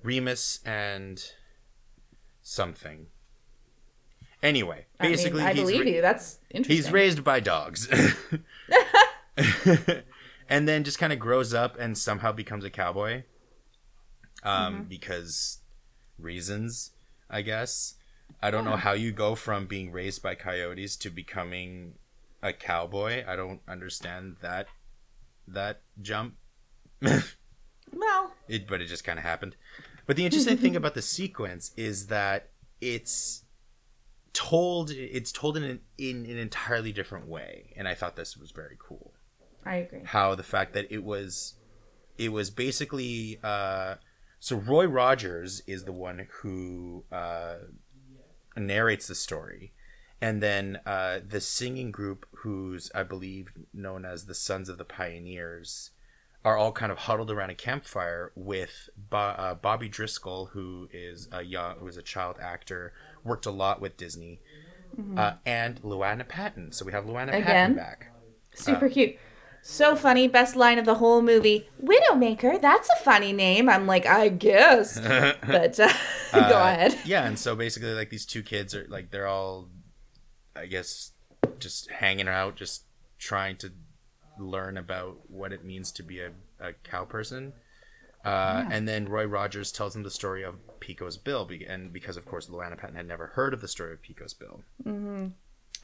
Remus and something. Anyway I mean, basically I he's believe ra- you. That's interesting. he's raised by dogs. *laughs* And then just kind of grows up and somehow becomes a cowboy. Um because reasons i guess. I don't know how you go from being raised by coyotes to becoming a cowboy. I don't understand that that jump *laughs* well, it, but it just kind of happened. But the interesting thing *laughs* about the sequence is that it's told it's told in an, in an entirely different way, and I thought this was very cool. I agree. How the fact that it was it was basically uh, so Roy Rogers is the one who uh, narrates the story. And then uh, the singing group, who's I believe known as the Sons of the Pioneers, are all kind of huddled around a campfire with Bo- uh, Bobby Driscoll, who is a young, who is a child actor, worked a lot with Disney, uh, and Luana Patten. So we have Luana Again? Patten back. Super cute. So funny. Best line of the whole movie. Widowmaker. That's a funny name. I'm like, I guess. *laughs* but uh, *laughs* go Uh, ahead. Yeah, and so basically, like these two kids are like they're all, I guess, just hanging out, just trying to learn about what it means to be a, a cow person. Uh, And then Roy Rogers tells him the story of Pecos Bill, and because of course Luana Patten had never heard of the story of Pecos Bill, mm-hmm.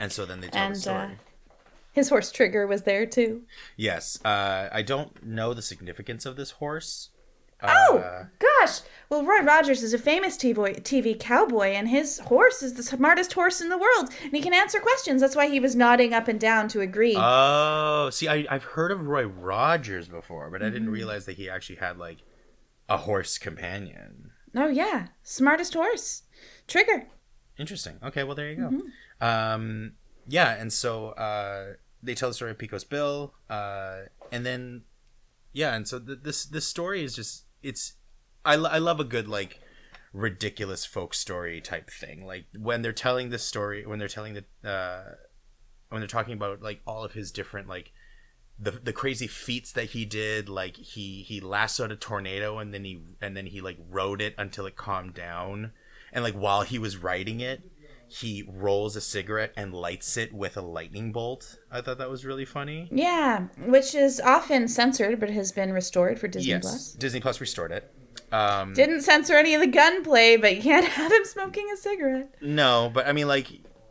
and so then they tell the And story. uh, his horse Trigger was there too. yes, uh, I don't know the significance of this horse. Oh Uh, gosh! Well, Roy Rogers is a famous TV, TV cowboy, and his horse is the smartest horse in the world, and he can answer questions. That's why he was nodding up and down to agree. Oh, see, I, I've heard of Roy Rogers before, but I didn't Mm-hmm. realize that he actually had like a horse companion. oh yeah, smartest horse, Trigger. Interesting. Okay, well there you go. Mm-hmm. Um, yeah, and so uh, they tell the story of Pecos Bill, uh, and then yeah, and so th- this this story is just it's I, I love a good like ridiculous folk story type thing. Like when they're telling this story, when they're telling the uh, when they're talking about like all of his different like the the crazy feats that he did like he he lassoed a tornado and then he and then he like rode it until it calmed down and like while he was riding it he rolls a cigarette and lights it with a lightning bolt i thought that was really funny Yeah, which is often censored, but has been restored for Disney yes Plus. disney plus restored it um Didn't censor any of the gunplay, but you can't *laughs* have him smoking a cigarette. no but i mean like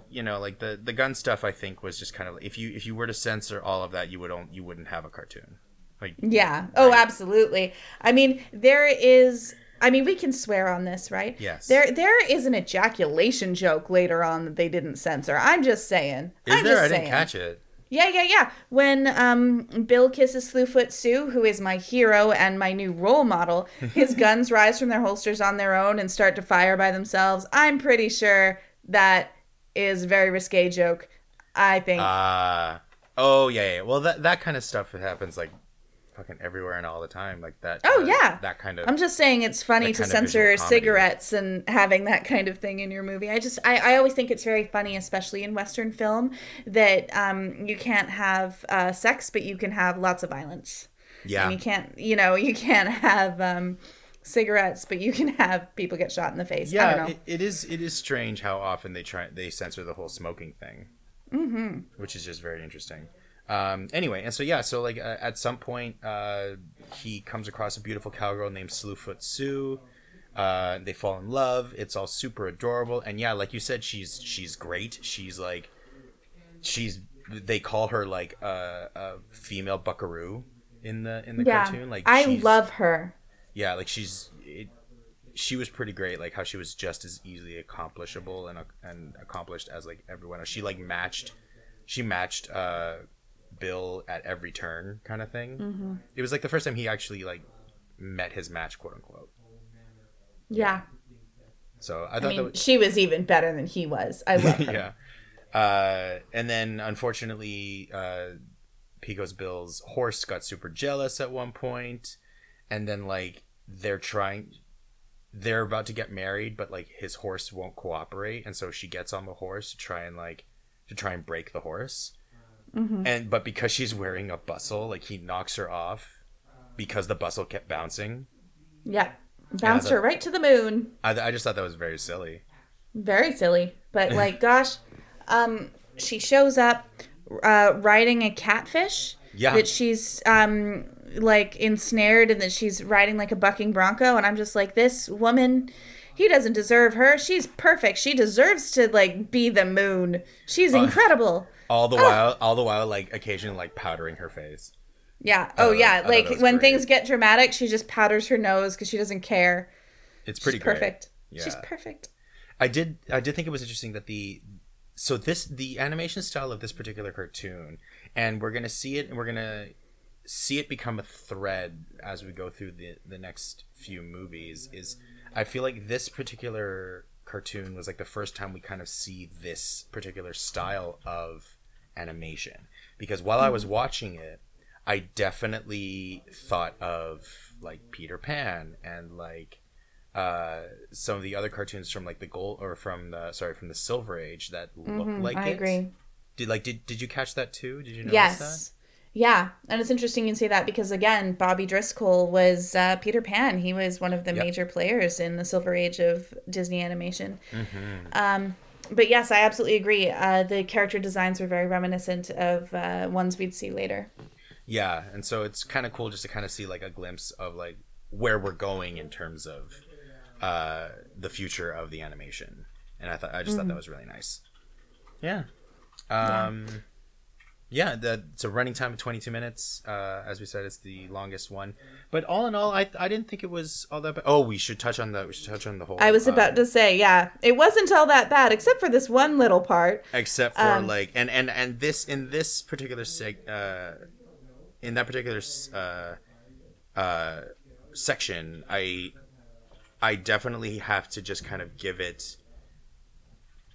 you know like the the gun stuff i think was just kind of if you if you were to censor all of that you would you wouldn't have a cartoon like Yeah. Oh, absolutely. I mean, there is. I mean, we can swear on this, right? Yes. There, there is an ejaculation joke later on that they didn't censor. I'm just saying. is I'm there just i saying. didn't catch it Yeah, yeah, yeah. When um, Bill kisses Slewfoot Sue, who is my hero and my new role model, his *laughs* guns rise from their holsters on their own and start to fire by themselves. I'm pretty sure that is a very risque joke. I think. Uh oh yeah, yeah. Well that that kind of stuff happens like fucking everywhere and all the time. Like that Oh, uh, yeah. That kind of I'm just saying it's funny to censor cigarettes and having that kind of thing in your movie. I just I, I always think it's very funny, especially in Western film, that um, you can't have uh, sex, but you can have lots of violence. Yeah. And you can't you know you can't have um, cigarettes, but you can have people get shot in the face. I don't yeah, know. it, it is it is strange how often they try they censor the whole smoking thing. Mm-hmm. Which is just very interesting. Um, anyway, and so yeah, so like uh, at some point, uh, he comes across a beautiful cowgirl named Slewfoot Sue. Uh, they fall in love. It's all super adorable, and yeah, like you said, she's she's great. She's like, she's they call her like a, a female buckaroo in the in the yeah, cartoon. Like I love her. yeah like she's it, she was pretty great like how she was just as easily accomplishable and and accomplished as like everyone else she like matched she matched uh bill at every turn kind of thing mm-hmm. it was like the first time he actually like met his match quote unquote Yeah, so i thought I mean that was she was even better than he was. I love *laughs* her. yeah uh and then unfortunately uh pecos bill's horse got super jealous at one point and then like they're trying they're about to get married but like his horse won't cooperate and so she gets on the horse to try and like to try and break the horse and but because she's wearing a bustle like he knocks her off because the bustle kept bouncing Yeah. Bounced the- her right to the moon. I, I just thought that was very silly Very silly. But *laughs* like gosh, um she shows up uh riding a catfish Yeah. that she's um like ensnared and that she's riding like a bucking bronco and I'm just like this woman he doesn't deserve her. She's perfect. She deserves to like be the moon. She's incredible. All the oh. while all the while like occasionally like powdering her face Yeah. Oh I yeah. Like when great. things get dramatic, she just powders her nose because she doesn't care. it's pretty She's perfect. She's perfect. I did I did think it was interesting that the so this the animation style of this particular cartoon and we're gonna see it and we're gonna see it become a thread as we go through the the next few movies is I feel like this particular cartoon was like the first time we kind of see this particular style of animation because while I was watching it I definitely thought of like Peter Pan and like uh, some of the other cartoons from like the gold or from the sorry from the Silver Age that look like Mm-hmm, I it. agree. Did like did did you catch that too? Did you notice Yes. Yeah, and it's interesting you say that because again, Bobby Driscoll was uh, Peter Pan. He was one of the Yep. major players in the Silver Age of Disney animation. Mm-hmm. Um, but yes, I absolutely agree. Uh, the character designs were very reminiscent of uh, ones we'd see later. Yeah, and so it's kind of cool just to kind of see like a glimpse of like where we're going in terms of uh, the future of the animation, and I thought I just thought Mm-hmm. that was really nice. Yeah. Um, yeah, the, it's a running time of 22 minutes. Uh, as we said, it's the longest one. But all in all, I, I didn't think it was all that bad. Oh, we should touch on the we should touch on the whole. I was uh, about to say, yeah, it wasn't all that bad, except for this one little part. except for um, like and and and this in this particular seg uh in that particular uh uh section i i definitely have to just kind of give it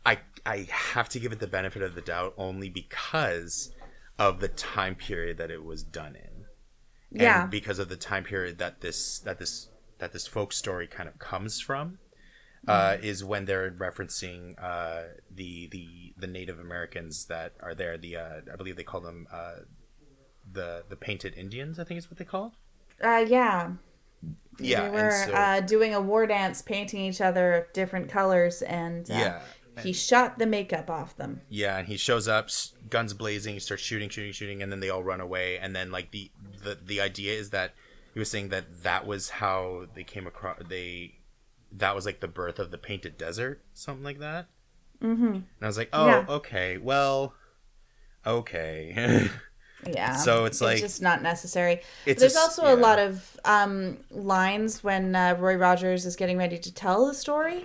i i have to give it the benefit of the doubt only because of the time period that it was done in and Yeah. because of the time period that this that this that this folk story kind of comes from uh, is when they're referencing uh, the the the Native Americans that are there. The uh, I believe they call them uh, the the painted Indians. I think is what they call. Uh, yeah, Yeah, they were so, uh, doing a war dance, painting each other different colors, and uh, yeah, he shot the makeup off them. yeah, and he shows up, guns blazing, he starts shooting, shooting, shooting, and then they all run away. And then like the the the idea is that he was saying that that was how they came across they that was like the birth of the painted desert, something like that. Mm-hmm. And I was like, oh, Yeah. okay, well, okay. *laughs* Yeah. So it's like- just not necessary. It's There's a also yeah. a lot of um, lines when uh, Roy Rogers is getting ready to tell the story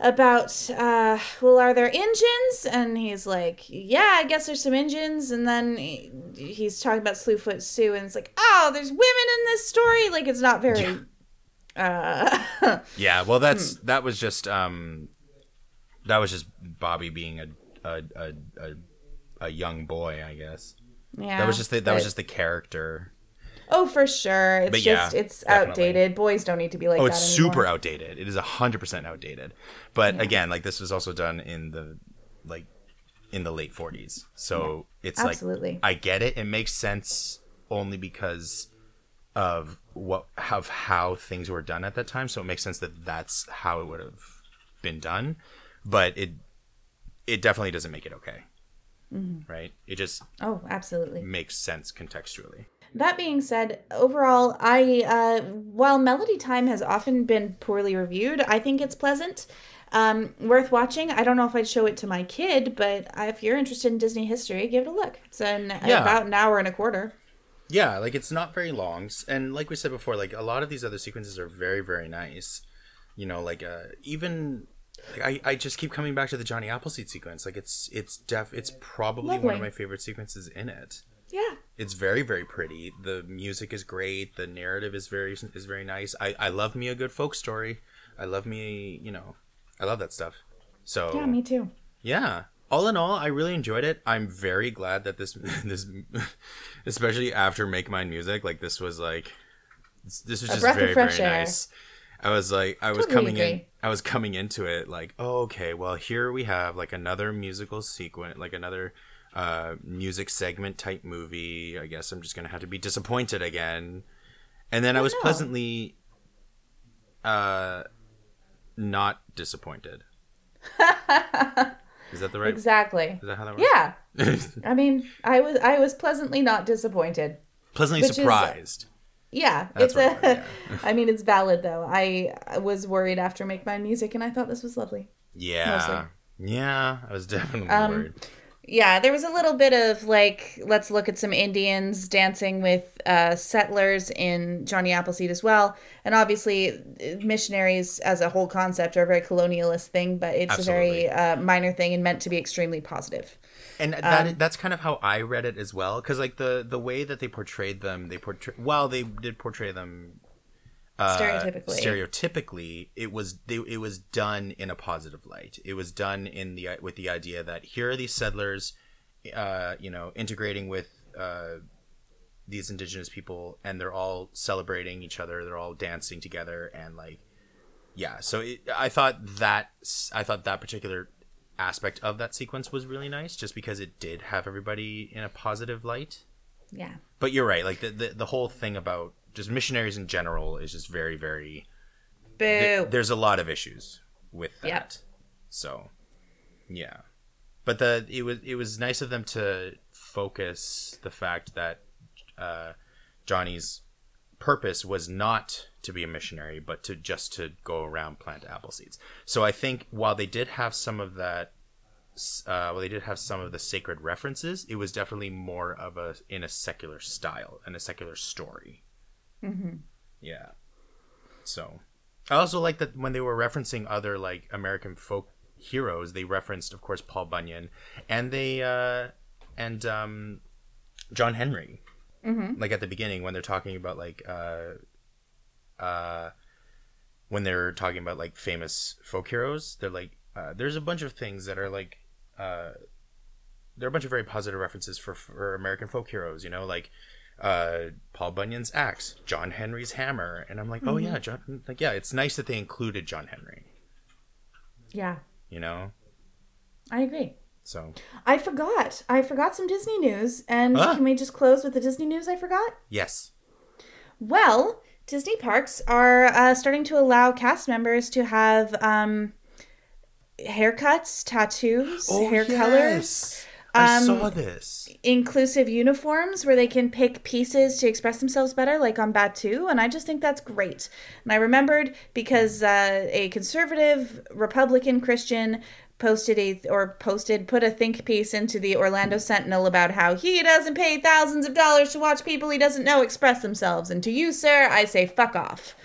about, uh, well, are there engines? And he's like, yeah, I guess there's some engines. And then he, he's talking about Slewfoot Sue, and it's like, oh, there's women in this story. Like it's not very. Uh, *laughs* Yeah, well, that's Hmm. that was just um, that was just Bobby being a a a, a, a young boy, I guess. yeah. That was just the, that was just the character. Oh, for sure. It's But yeah, just it's definitely. outdated. Boys don't need to be like Oh, that it's super outdated. It is hundred percent outdated. But again, like this was also done in the like in the late forties, so it's Absolutely. like I get it. It makes sense only because of what of how things were done at that time. So it makes sense that that's how it would have been done. But it it definitely doesn't make it okay, Mm-hmm. right? It just Oh, absolutely. makes sense contextually. That being said, overall, I uh, while Melody Time has often been poorly reviewed, I think it's pleasant, um, worth watching. I don't know if I'd show it to my kid, but if you're interested in Disney history, give it a look. It's an, Yeah. about an hour and a quarter. Yeah, like it's not very long, and like we said before, like a lot of these other sequences are very, very nice. You know, like uh, even like, I, I just keep coming back to the Johnny Appleseed sequence. Like it's it's def it's probably one of my favorite sequences in it. Yeah, It's very, very pretty. The music is great. The narrative is very is very nice. I I love me a good folk story. I love me, you know, I love that stuff. So yeah, me too. yeah all in all i really enjoyed it i'm very glad that this *laughs* this *laughs* especially after make mine music like this was like this was just very very air. nice. I was like, I was Totally coming in. I was coming into it like, oh, okay, well, here we have like another musical sequence, like another uh, music segment type movie. I guess I'm just gonna have to be disappointed again. And then I was no. pleasantly, uh, not disappointed. *laughs* Is that the right? Exactly. Is that how that works? Yeah. *laughs* I mean, I was I was pleasantly not disappointed. pleasantly Which is- surprised. Yeah, That's it's a. what it *laughs* I mean, it's valid though. I I was worried after Make Mine Music, and I thought this was lovely. yeah, yeah, I was definitely Um, worried. Yeah, there was a little bit of like, let's look at some Indians dancing with uh, settlers in Johnny Appleseed as well. And obviously, missionaries as a whole concept are a very colonialist thing, but it's a very uh, minor thing and meant to be extremely positive. and that that's kind of how I read it as well because like the the way that they portrayed them they portray well they did portray them uh, Stereotypically. stereotypically it was it was done in a positive light it was done in the with the idea that here are these settlers uh, you know integrating with uh, these indigenous people and they're all celebrating each other they're all dancing together and like yeah so it, i thought that i thought that particular aspect of that sequence was really nice just because it did have everybody in a positive light Yeah. but you're right like the the, the whole thing about just missionaries in general is just very very Boo. th- there's a lot of issues with that Yep. so yeah but the it was it was nice of them to focus the fact that uh, johnny's purpose was not to be a missionary but to just to go around plant apple seeds so i think while they did have some of that uh, well, they did have some of the sacred references. It was definitely more of a in a secular style and a secular story. Mm-hmm. Yeah. So, I also like that when they were referencing other like American folk heroes, they referenced, of course, Paul Bunyan, and they uh, and um, John Henry. Mm-hmm. Like at the beginning when they're talking about like uh, uh, when they're talking about like famous folk heroes, they're like, uh, there's a bunch of things that are like, uh, there are a bunch of very positive references for, for American folk heroes, you know, like uh, Paul Bunyan's axe, John Henry's hammer, and I'm like, oh yeah, John, like yeah, it's nice that they included John Henry, Yeah. you know, I agree. so I forgot. I forgot some Disney news. And Ah. can we just close with the Disney news I forgot? yes, Well, Disney parks are uh, starting to allow cast members to have um, haircuts, tattoos, hair colors, I Um, saw this. inclusive uniforms where they can pick pieces to express themselves better, like on Batuu. And I just think that's great. And I remembered because uh, a conservative Republican Christian posted a or posted put a think piece into the Orlando Sentinel about how he doesn't pay thousands of dollars to watch people he doesn't know express themselves. And to you, sir, I say fuck off. *laughs*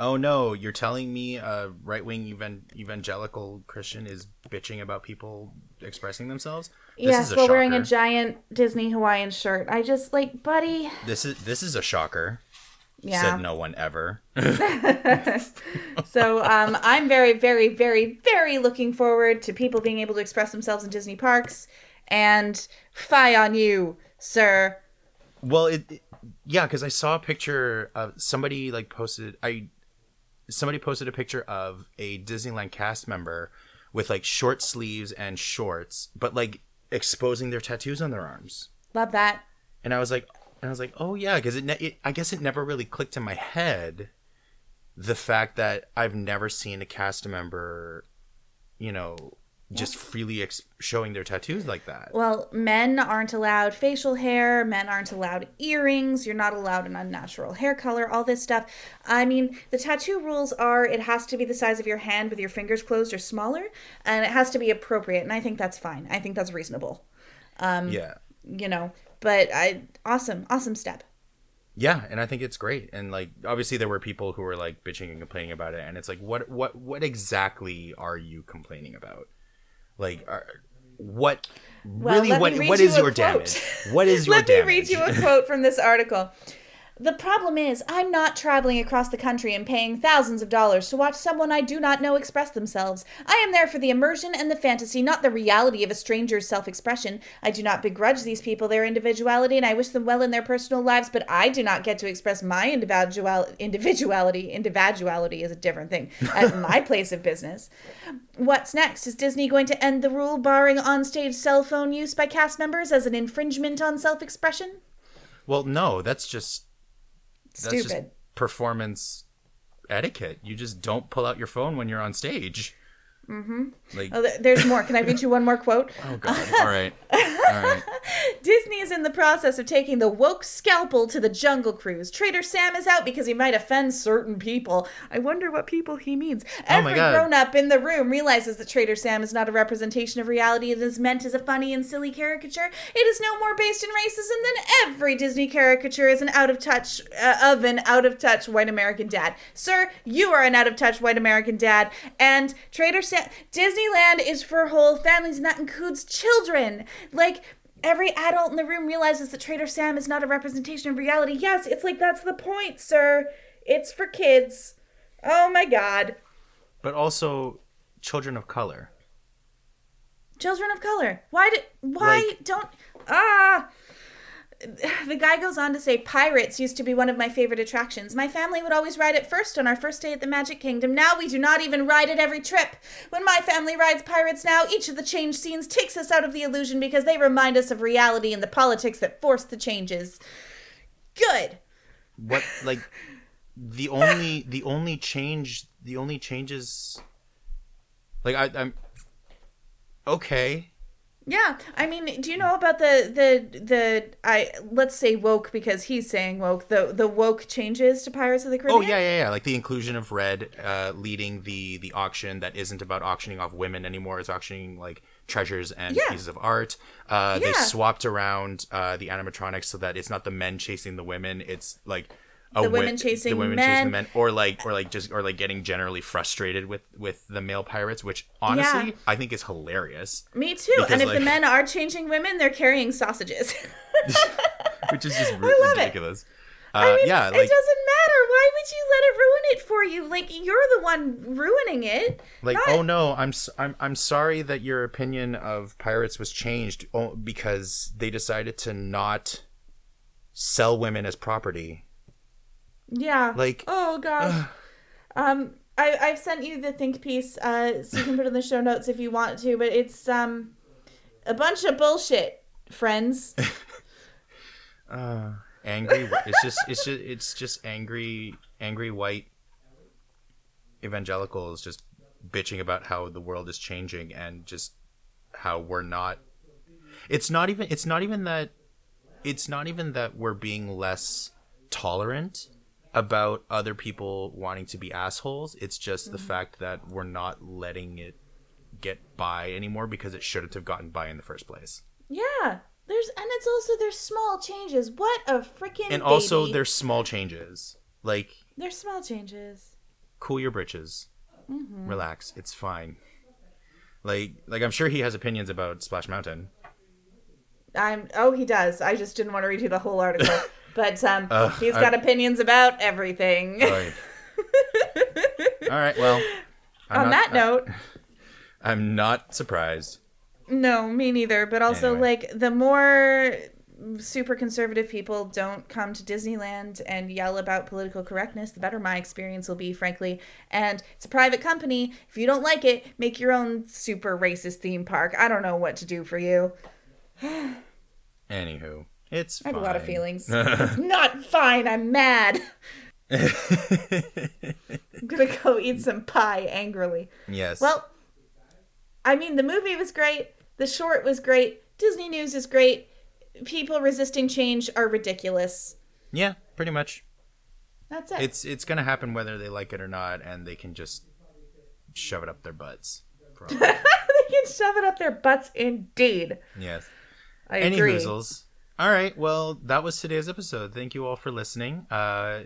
Oh no, you're telling me a right wing evan- evangelical Christian is bitching about people expressing themselves? This yes, while wearing a giant Disney Hawaiian shirt. I just like, buddy. this is this is a shocker. Yeah. Said no one ever. *laughs* So um, I'm very, very, very, very looking forward to people being able to express themselves in Disney parks. And fie on you, sir. Well, it, it- yeah, because I saw a picture of somebody like posted. I somebody posted a picture of a Disneyland cast member with like short sleeves and shorts, but like exposing their tattoos on their arms. Love that. And I was like, and I was like, oh yeah, because it, ne- it. I guess it never really clicked in my head the fact that I've never seen a cast member, you know, just freely ex- showing their tattoos like that. Well, men aren't allowed facial hair. Men aren't allowed earrings. You're not allowed an unnatural hair color. All this stuff. I mean, the tattoo rules are it has to be the size of your hand with your fingers closed or smaller, and it has to be appropriate. And I think that's fine. I think that's reasonable. Um, yeah. You know, but I awesome, awesome step. Yeah, and I think it's great. And like obviously there were people who were like bitching and complaining about it and it's like what what what exactly are you complaining about? Like are, what Well, really what what is your quote. damage? What *laughs* is your Let damage? Let me read you a quote from this article. The problem is, I'm not traveling across the country and paying thousands of dollars to watch someone I do not know express themselves. I am there for the immersion and the fantasy, not the reality of a stranger's self expression. I do not begrudge these people their individuality and I wish them well in their personal lives, but I do not get to express my individual individuality. Individuality is a different thing at *laughs* my place of business. What's next? Is Disney going to end the rule barring onstage cell phone use by cast members as an infringement on self expression? Well, no, that's just that's just Stupid. performance etiquette. You just don't pull out your phone when you're on stage. Mm-hmm. Like, Oh, there's more. Can I read you one more quote? *laughs* oh god. All right. All right. *laughs* Disney is in the process of taking the woke scalpel to the Jungle Cruise. Trader Sam is out because he might offend certain people. I wonder what people he means. Oh Every grown up in the room realizes that Trader Sam is not a representation of reality. It is meant as a funny and silly caricature. It is no more based in racism than every Disney caricature is an out of touch uh, of an out of touch white American dad. Sir, you are an out of touch white American dad, and Trader Sam Disneyland is for whole families, and that includes children. Like every adult in the room realizes that Trader Sam is not a representation of reality. Yes, it's like that's the point, sir. It's for kids. Oh my god. But also children of color. Children of color. Why did why Like- don't ah *sighs* the guy goes on to say pirates used to be one of my favorite attractions. My family would always ride it first on our first day at the Magic Kingdom. Now we do not even ride it every trip. When my family rides pirates now, each of the change scenes takes us out of the illusion because they remind us of reality and the politics that force the changes. Good. What like the only *laughs* the only change the only changes like I, I'm okay. Yeah, I mean, do you know about the the the I let's say woke because he's saying woke the the woke changes to Pirates of the Caribbean? Oh yeah, yeah, yeah. Like the inclusion of red uh, leading the the auction that isn't about auctioning off women anymore. It's auctioning like treasures and Yeah. pieces of art. Uh, They swapped around uh, the animatronics so that it's not the men chasing the women. It's like The wi- women chasing the women men. chasing the men, or like or like just or like getting generally frustrated with with the male pirates, which honestly Yeah. I think is hilarious. Me too. Because, and if the men are changing women, they're carrying sausages. *laughs* Which is just *laughs* it. ridiculous. Uh, I mean, yeah, it doesn't matter. Why would you let it ruin it for you? Like you're the one ruining it. like not- oh no i'm i'm i'm sorry that your opinion of pirates was changed because they decided to not sell women as property Yeah. like oh gosh. um, I I've sent you the think piece, uh, so you can put it in the show notes if you want to. But it's um, a bunch of bullshit, friends. *laughs* uh angry it's just it's just it's just angry angry white evangelicals just bitching about how the world is changing and just how we're not it's not even it's not even that it's not even that we're being less tolerant about other people wanting to be assholes it's just the fact that we're not letting it get by anymore because it shouldn't have gotten by in the first place Yeah. There's and it's also there's small changes. What a freaking and also there's small changes like there's small changes. cool your britches Mm-hmm. relax it's fine like like i'm sure he has opinions about splash mountain I'm oh he does. I just didn't want to read you the whole article. *laughs* but um Ugh, he's I- got opinions about everything. Right. *laughs* all right well I'm On not- that note, *laughs* i'm not surprised no, me neither. But also Anyway. like the more super conservative people don't come to Disneyland and yell about political correctness, the better my experience will be, frankly. And it's a private company. If you don't like it, make your own super racist theme park. I don't know what to do for you. *sighs* anywho it's I have a lot of feelings. *laughs* it's not fine. I'm mad. *laughs* I'm gonna go eat some pie angrily. yes Well, I mean, the movie was great. The short was great. Disney News is great. People resisting change are ridiculous. yeah pretty much That's it. it's it's gonna happen whether they like it or not and they can just shove it up their butts *laughs* they can shove it up their butts, indeed. yes I Any agree. hoozles. All right. Well, that was today's episode. Thank you all for listening. Uh,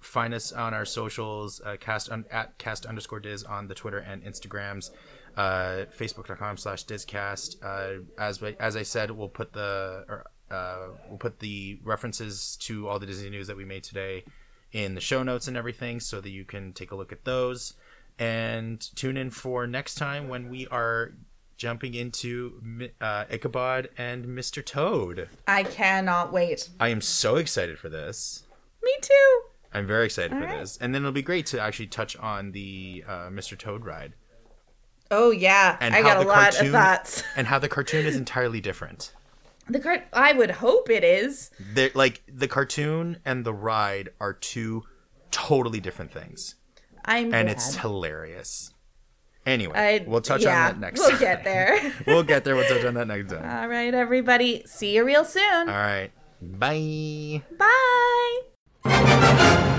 find us on our socials, uh, cast un- at cast underscore diz on the Twitter and Instagrams, uh, facebook.com slash dizcast. Uh, as as I said, we'll put the or uh, we'll put the references to all the Disney news that we made today in the show notes and everything, so that you can take a look at those. And tune in for next time when we are jumping into uh, Ichabod and Mr. Toad. I cannot wait. I am so excited for this. Me too. I'm very excited for right. this, and then it'll be great to actually touch on the uh, Mr. Toad ride Oh yeah, and I got a lot cartoon of thoughts. *laughs* and how the cartoon is entirely different. The cart. I would hope it is. They're, like the cartoon and the ride are two totally different things, I'm and glad. it's hilarious. Anyway, I, we'll touch yeah, on that next. We'll time. get there. *laughs* we'll get there. We'll touch on that next time. All right, everybody. See you real soon. All right, bye. Bye.